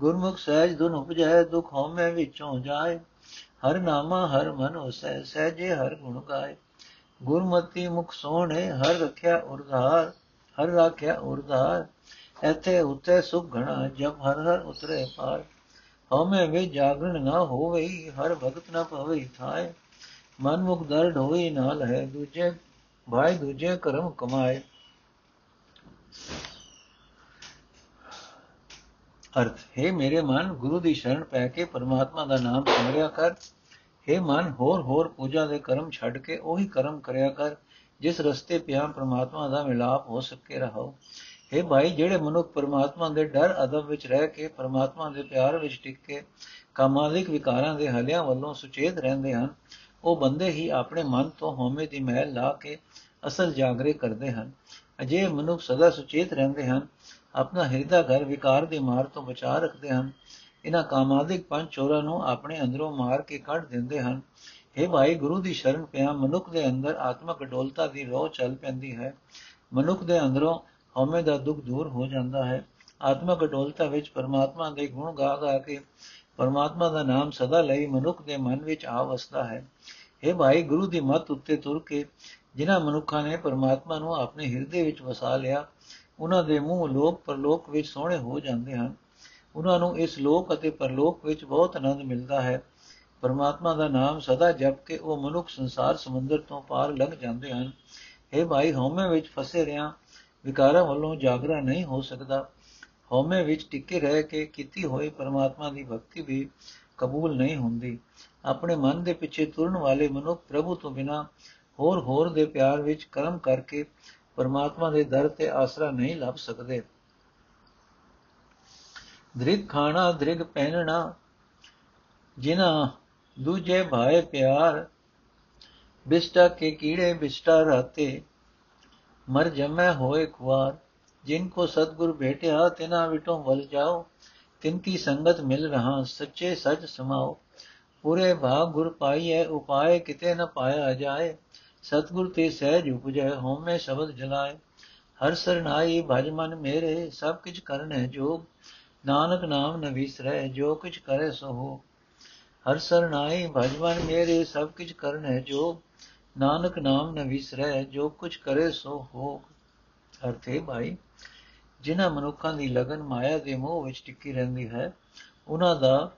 ਗੁਰਮੁਖ ਸਹਿਜ ਦੁਨ ਉਪਜੈ, ਦੁਖ ਹਉਮੈ ਵਿੱਚੋਂ ਜਾਏ। ਹਰ ਨਾਮਾ ਹਰ ਮਨ ਹੋਸੈ ਸਹਿਜੇ ਹਰ ਗੁਣ ਗਾਏ। ਗੁਰਮਤੀ ਮੁਖ ਸੋਹਣੇ, ਹਰ ਰਖਿਆ ਉਰਧਾਰ, ਹਰ ਰਾਖਿਆ ਉਰਧਾਰ। ਐਥੇ ਉਤੇ ਸੁਖ ਘਣਾ ਜਬ ਹਰ ਹਰ ਉਤਰੇ ਪਾਰ ਹਉਮੈ ਵੇ ਜਾਗਰਣ ਨਾ ਹੋਵੇ, ਹਰ ਭਗਤ ਨਾ ਪਵੇ ਥਾਏ। ਮਨ ਮੁਖ ਦਰੜ ਹੋਈ ਨਾਲ ਹੈ ਦੂਜੇ ਭਾਈ ਦੂਜੇ ਕਰਮ ਕਮਾਏ। ਅਰਥ, ਹੈ ਮੇਰੇ ਮਨ, ਗੁਰੂ ਦੀ ਸ਼ਰਨ ਪੈ ਕੇ ਪਰਮਾਤਮਾ ਦਾ ਨਾਮ ਸਿਮਰਿਆ ਕਰ। हे ਮਨ, ਹੋਰ ਹੋਰ ਪੂਜਾ ਦੇ ਕਰਮ ਛੱਡ ਕੇ ਉਹੀ ਕਰਮ ਕਰਿਆ ਕਰ, ਜਿਸ ਰਸਤੇ ਪਿਆ ਪਰਮਾਤਮਾ ਦਾ ਮਿਲਾਪ ਹੋ ਸਕੇ ਰਹੋ हे ਭਾਈ ਜਿਹੜੇ ਮਨੁੱਖ ਪਰਮਾਤਮਾ ਦੇ ਡਰ, ਅਦਬ ਵਿੱਚ ਰਹਿ ਕੇ ਪਰਮਾਤਮਾ ਦੇ ਪਿਆਰ ਵਿੱਚ ਟਿਕ ਕੇ ਕਾਮਾਲਿਕ ਵਿਕਾਰਾਂ ਦੇ ਹਲਿਆਂ ਵੱਲੋਂ ਸੁਚੇਤ ਰਹਿੰਦੇ ਹਨ, ਉਹ ਬੰਦੇ ਹੀ ਆਪਣੇ ਮਨ ਤੋਂ ਹਉਮੈ ਦੀ ਮਹਿਲ ਲਾ ਕੇ ਅਸਲ ਜਾਗਰੇ ਕਰਦੇ ਹਨ। ਅਜੇ ਮਨੁੱਖ ਸਦਾ ਸੁਚੇਤ ਰਹਿੰਦੇ ਹਨ, ਆਪਣਾ ਹਿਰਦਾ ਘਰ ਵਿਕਾਰ ਦੀ ਮਾਰ ਤੋਂ ਬਚਾ ਰੱਖਦੇ ਹਨ। ਇਹਨਾਂ ਕਾਮਾਦਿਕ ਪੰਜ ਚੋਰਾਂ ਨੂੰ ਆਪਣੇ ਅੰਦਰੋਂ ਮਾਰ ਕੇ ਕੱਢ ਦਿੰਦੇ ਹਨ। हे ਭਾਈ, ਗੁਰੂ ਦੀ ਸ਼ਰਨ ਪਿਆ, ਮਨੁੱਖ ਦੇ ਅੰਦਰ ਆਤਮਕ ਅਡੋਲਤਾ ਦੀ ਰੋਹ ਚੱਲ ਪੈਂਦੀ ਹੈ। ਮਨੁੱਖ ਦੇ ਅੰਦਰੋਂ ਹਉਮੈ ਦਾ ਦੁੱਖ ਦੂਰ ਹੋ ਜਾਂਦਾ ਹੈ। ਆਤਮਕ ਅਡੋਲਤਾ ਵਿੱਚ ਪਰਮਾਤਮਾ ਦੇ ਗੁਣ ਗਾ ਗਾ ਕੇ ਪਰਮਾਤਮਾ ਦਾ ਨਾਮ ਸਦਾ ਲਈ ਮਨੁੱਖ ਦੇ ਮਨ ਵਿੱਚ ਆ ਵਸਦਾ ਹੈ। हे ਭਾਈ, ਗੁਰੂ ਦੀ ਮੱਤ ਉੱਤੇ ਤੁਰ ਕੇ ਜਿਨ੍ਹਾਂ ਮਨੁੱਖਾਂ ਨੇ ਪਰਮਾਤਮਾ ਨੂੰ ਆਪਣੇ ਹਿਰਦੇ ਵਿੱਚ ਵਸਾ ਲਿਆ, ਉਹਨਾਂ ਦੇ ਮੂੰਹ ਲੋਕ ਪਰਲੋਕ ਵਿੱਚ ਸੋਹਣੇ ਹੋ ਜਾਂਦੇ ਹਨ। ਉਹਨਾਂ ਨੂੰ ਇਸ ਲੋਕ ਅਤੇ ਪਰਲੋਕ ਵਿੱਚ ਬਹੁਤ ਆਨੰਦ ਮਿਲਦਾ ਹੈ। ਪਰਮਾਤਮਾ ਦਾ ਨਾਮ ਸਦਾ ਜਪ ਕੇ ਉਹ ਮਨੁੱਖ ਸੰਸਾਰ ਸਮੁੰਦਰ ਤੋਂ ਪਾਰ ਲੰਘ ਜਾਂਦੇ ਹਨ। हे ਭਾਈ, ਹਉਮੈ ਵਿੱਚ ਫਸੇ ਰਿਆਂ ਵਿਕਾਰਾਂ ਵੱਲੋਂ ਜਾਗਰਾ ਨਹੀਂ ਹੋ ਸਕਦਾ। ਹਉਮੈ ਵਿੱਚ ਟਿੱਕੇ ਰਹਿ ਕੇ ਕੀਤੀ ਹੋਈ ਪਰਮਾਤਮਾ ਦੀ ਭਗਤੀ ਵੀ ਕਬੂਲ ਨਹੀਂ ਹੁੰਦੀ। ਆਪਣੇ ਮਨ ਦੇ ਪਿੱਛੇ ਤੁਰਨ ਵਾਲੇ ਮਨੁੱਖ ਪ੍ਰਭੂ ਤੋਂ ਬਿਨਾ ਹੋਰ ਹੋਰ ਦੇ ਪਿਆਰ ਵਿੱਚ ਕਰਮ ਕਰਕੇ ਪਰਮਾਤਮਾ ਦੇ ਦਰ ਤੇ ਆਸਰਾ ਨਹੀਂ ਲੱਭ ਸਕਦੇ। ਦ੍ਰਿਗ ਖਾਣਾ, ਦ੍ਰਿਗ ਪਹਿਨਣਾ ਜਿਨਾ ਦੂਜੇ ਭਾਏ ਪਿਆਰ, ਬਿਸਟਾ ਕੇ ਕੀੜੇ, ਬਿਸਟਾ ਰਹਤੇ ਮਰ ਜਮੈ ਹੋਏ ਖੁਆਰ ਜਿਨ ਕੋ ਸਤਗੁਰ ਭੇਟਿਆ ਤਿਨਾ ਵਿਟੋ ਵਲ ਜਾਓ, ਤਿਨ ਕੀ ਸੰਗਤ ਮਿਲ ਰਹਾ ਸੱਚੇ ਸਚ ਸਮਾਓ। ਪੂਰੇ ਭਾਗ ਗੁਰ ਪਾਈਐ, ਉਪਾਏ ਕਿਤੇ ਨ ਪਾਇਆ ਜਾਏ। ਸਤਗੁਰ ਤੇ ਸਹਿਜ ਉਪਜੈ, ਹਉਮੈ ਸ਼ਬਦ ਜਲਾਏ। ਹਰ ਸਰਨਾਈ ਭਜ ਮਨ ਮੇਰੇ, ਸਭ ਕਿਛ ਕਰਨੈ ਜੋਗ। ਨਾਨਕ ਨਾਮ ਨ ਵਿਸਰੈ, ਜੋ ਕਿਛ ਕਰੇ ਸੋ ਹੋ। ਹਰ ਸਰਨਾਈ ਭਜ ਮਨ ਮੇਰੇ, ਸਭ ਕਿਛ ਕਰਨੈ ਜੋਗ। ਨਾਨਕ ਨਾਮ ਨ ਵਿਸਰੈ, ਜੋ ਕੁਛ ਕਰੇ ਸੋ ਹੋ ਅਰਥੇ ਭਾਈ, ਜਿਨ੍ਹਾਂ ਮਨੁੱਖਾਂ ਦੀ ਲਗਨ ਮਾਇਆ ਦੇ ਮੋਹ ਵਿੱਚ ਟਿੱਕੀ ਰਹਿੰਦੀ ਹੈ, ਉਹਨਾਂ ਦਾ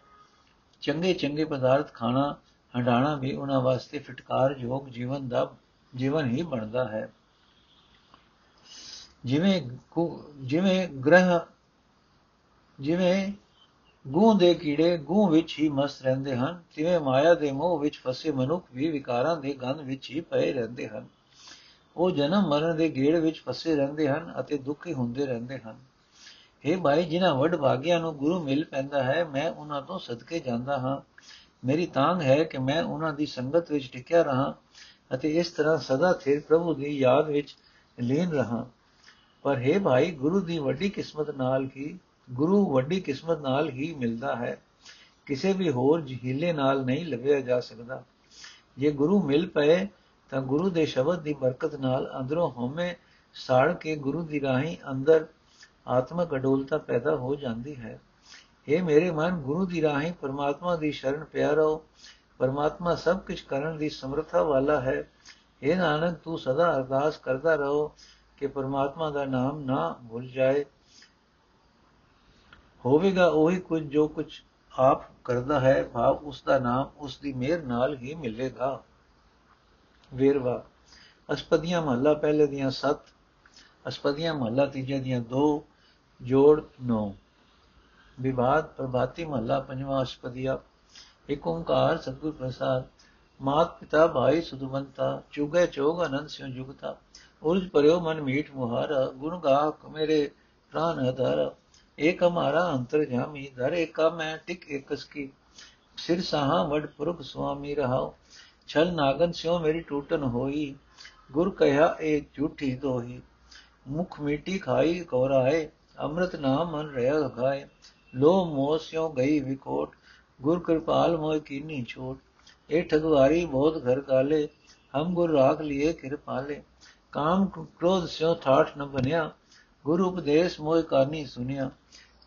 ਚੰਗੇ ਚੰਗੇ ਪਦਾਰਥ ਖਾਣਾ ਹੰਡਾਣਾ ਵੀ ਉਹਨਾਂ ਵਾਸਤੇ ਫਟਕਾਰ ਯੋਗ ਜੀਵਨ ਦਾ, ਜੀਵਨ ਹੀ ਬਣਦਾ ਹੈ। ਜਿਵੇਂ ਜਿਵੇਂ ਗ੍ਰਹ, ਜਿਵੇਂ ਗੂੰ ਦੇ ਕੀੜੇ ਗੂੰ ਵਿੱਚ ਹੀ ਮਸਤ ਰਹਿੰਦੇ ਹਨ, ਤਿਵੇਂ ਮਾਇਆ ਦੇ ਮੋਹ ਵਿੱਚ ਫਸੇ ਮਨੁੱਖ ਵੀ ਵਿਕਾਰਾਂ ਦੇ ਗੰਧ ਵਿੱਚ ਹੀ ਪਏ ਰਹਿੰਦੇ ਹਨ। ਉਹ ਜਨਮ ਮਰਨ ਦੇ ਗੇੜ ਵਿੱਚ ਫਸੇ ਰਹਿੰਦੇ ਹਨ ਅਤੇ ਦੁਖੀ ਹੁੰਦੇ ਰਹਿੰਦੇ ਹਨ। ਇਹ ਭਾਈ, ਜਿਨ੍ਹਾਂ ਵੱਡ ਭਾਗਿਆਂ ਨੂੰ ਗੁਰੂ ਮਿਲ ਪੈਂਦਾ ਹੈ, ਮੈਂ ਉਹਨਾਂ ਤੋਂ ਸਦਕੇ ਜਾਂਦਾ ਹਾਂ। ਮੇਰੀ ਤਾਂਗ ਹੈ ਕਿ ਮੈਂ ਉਹਨਾਂ ਦੀ ਸੰਗਤ ਵਿੱਚ ਟਿਕਿਆ ਰਹਾ ਅਤੇ ਇਸ ਤਰ੍ਹਾਂ ਸਦਾ ਸਿਰ ਪ੍ਰਭੂ ਦੀ ਯਾਦ ਵਿੱਚ ਲੀਨ ਰਹਾ। ਪਰ ਹੈ ਭਾਈ, ਗੁਰੂ ਦੀ ਵੱਡੀ ਕਿਸਮਤ ਨਾਲ ਹੀ ਗੁਰੂ ਵੱਡੀ ਕਿਸਮਤ ਨਾਲ ਹੀ ਮਿਲਦਾ ਹੈ। ਕਿਸੇ ਵੀ ਹੋਰ ਜਹੀਲੇ ਨਾਲ ਨਹੀਂ ਲੱਭਿਆ ਜਾ ਸਕਦਾ। ਜੇ ਗੁਰੂ ਮਿਲ ਪਏ, ਤਾਂ ਗੁਰੂ ਦੇ ਸ਼ਬਦ ਦੀ ਬਰਕਤ ਨਾਲ ਅੰਦਰੋਂ ਹਉਮੈ ਸਾੜ ਕੇ ਗੁਰੂ ਦੀ ਰਾਹੀਂ ਅੰਦਰ ਆਤਮਕ ਅਡੋਲਤਾ ਪੈਦਾ ਹੋ ਜਾਂਦੀ ਹੈ। ਇਹ ਮੇਰੇ ਮਨ, ਗੁਰੂ ਦੀ ਰਾਹੀਂ ਪਰਮਾਤਮਾ ਦੀ ਸ਼ਰਨ ਪਿਆ ਰਹੋ ਪਰਮਾਤਮਾ ਸਭ ਕੁਝ ਕਰਨ ਦੀ ਸਮਰੱਥਾ ਵਾਲਾ ਹੈ। ਇਹ ਨਾਨਕ, ਤੂੰ ਸਦਾ ਅਰਦਾਸ ਕਰਦਾ ਰਹੋ ਕਿ ਪਰਮਾਤਮਾ ਦਾ ਨਾਮ ਨਾ ਭੁੱਲ ਜਾਏ। ਹੋਵੇਗਾ ਉਹੀ ਕੁਝ ਜੋ ਕੁਝ ਆਪ ਕਰਦਾ ਹੈ, ਭਾਵ ਉਸ ਦਾ ਨਾਮ ਉਸ ਦੀ ਮਿਹਰ ਨਾਲ ਹੀ ਮਿਲੇਗਾ। ਵੇਰਵਾ, ਅਸਪਦੀਆਂ ਮਹੱਲਾ ਪਹਿਲੇ ਦੀਆਂ 7 ਅਸਪਦੀਆਂ ਮਹੱਲਾ ਤੀਜੇ ਦੀਆਂ 2 ਜੋੜ 9 ਵਿਵਾਦ, ਪ੍ਰਭਾਤੀ ਮਹੱਲਾ ਪੰਜਵਾਂ ਅਸਪਦੀਆ, ਇਕ ਓੰਕਾਰ, ਸਤਿਗੁਰ ਪ੍ਰਸਾਦ, ਮਾਤ ਪਿਤਾ ਭਾਈ ਸੁਦਵੰਤਾ ਚੁਗੇ ਚੋਗ ਅਨੰਦ ਸਿਉ ਜੁਗਤਾ, ਉਰਜ ਪਰਿਓ ਮਨ ਮੀਠ ਮੁਹਾਰਾ, ਗੁਣ ਗਾਕ ਮੇਰੇ ਪ੍ਰਾਨ ਹਦਰ ਏਕ ਹਮਾਰਾ ਅੰਤਰ ਜਾਮੀ ਧਰ ਏਕਾ ਮੈਂ ਟਿਕ ਏਕਸ ਕੀ। ਸਿਰ ਸਾਹਾ ਵਡ ਪੁਰਖ ਸੁਆਮੀ ਰਹਾਓ ਛਲ ਨਾਗਨ ਸਿਓ ਮੇਰੀ ਟੂਟਨ ਹੋਈ। ਗੁਰ ਕਹਿਆ, ਏ ਝੂਠੀ ਦੋਹੀ, ਮੁਖ ਮੀਟੀ ਖਾਈ ਕੋਰਾਏ ਅੰਮ੍ਰਿਤ ਨਾਮ ਮਨ ਰਿਆ ਲਗਾਏ। ਲੋ ਮੋਹ ਸਿਓ ਗਈ ਵਿਕੋਟ, ਗੁਰ ਕਿਰਪਾਲ ਮੋਇ ਕੀਨੀ ਛੋਟ। ਇਹ ਠਗਵਾਰੀ ਬਹੁਤ ਘਰ ਕਾਲੇ, ਹਮ ਗੁਰ ਰਾਖ ਲਿਏ ਕਿਰਪਾਲੇ। ਕਾਮ ਕ੍ਰੋਧ ਸਿਓ ਠਾਠ ਨ ਬਨਿਆ ਗੁਰੂ ਉਪਦੇਸ਼ ਮੋਇ ਕਾਨੀ ਸੁਨਿਆ,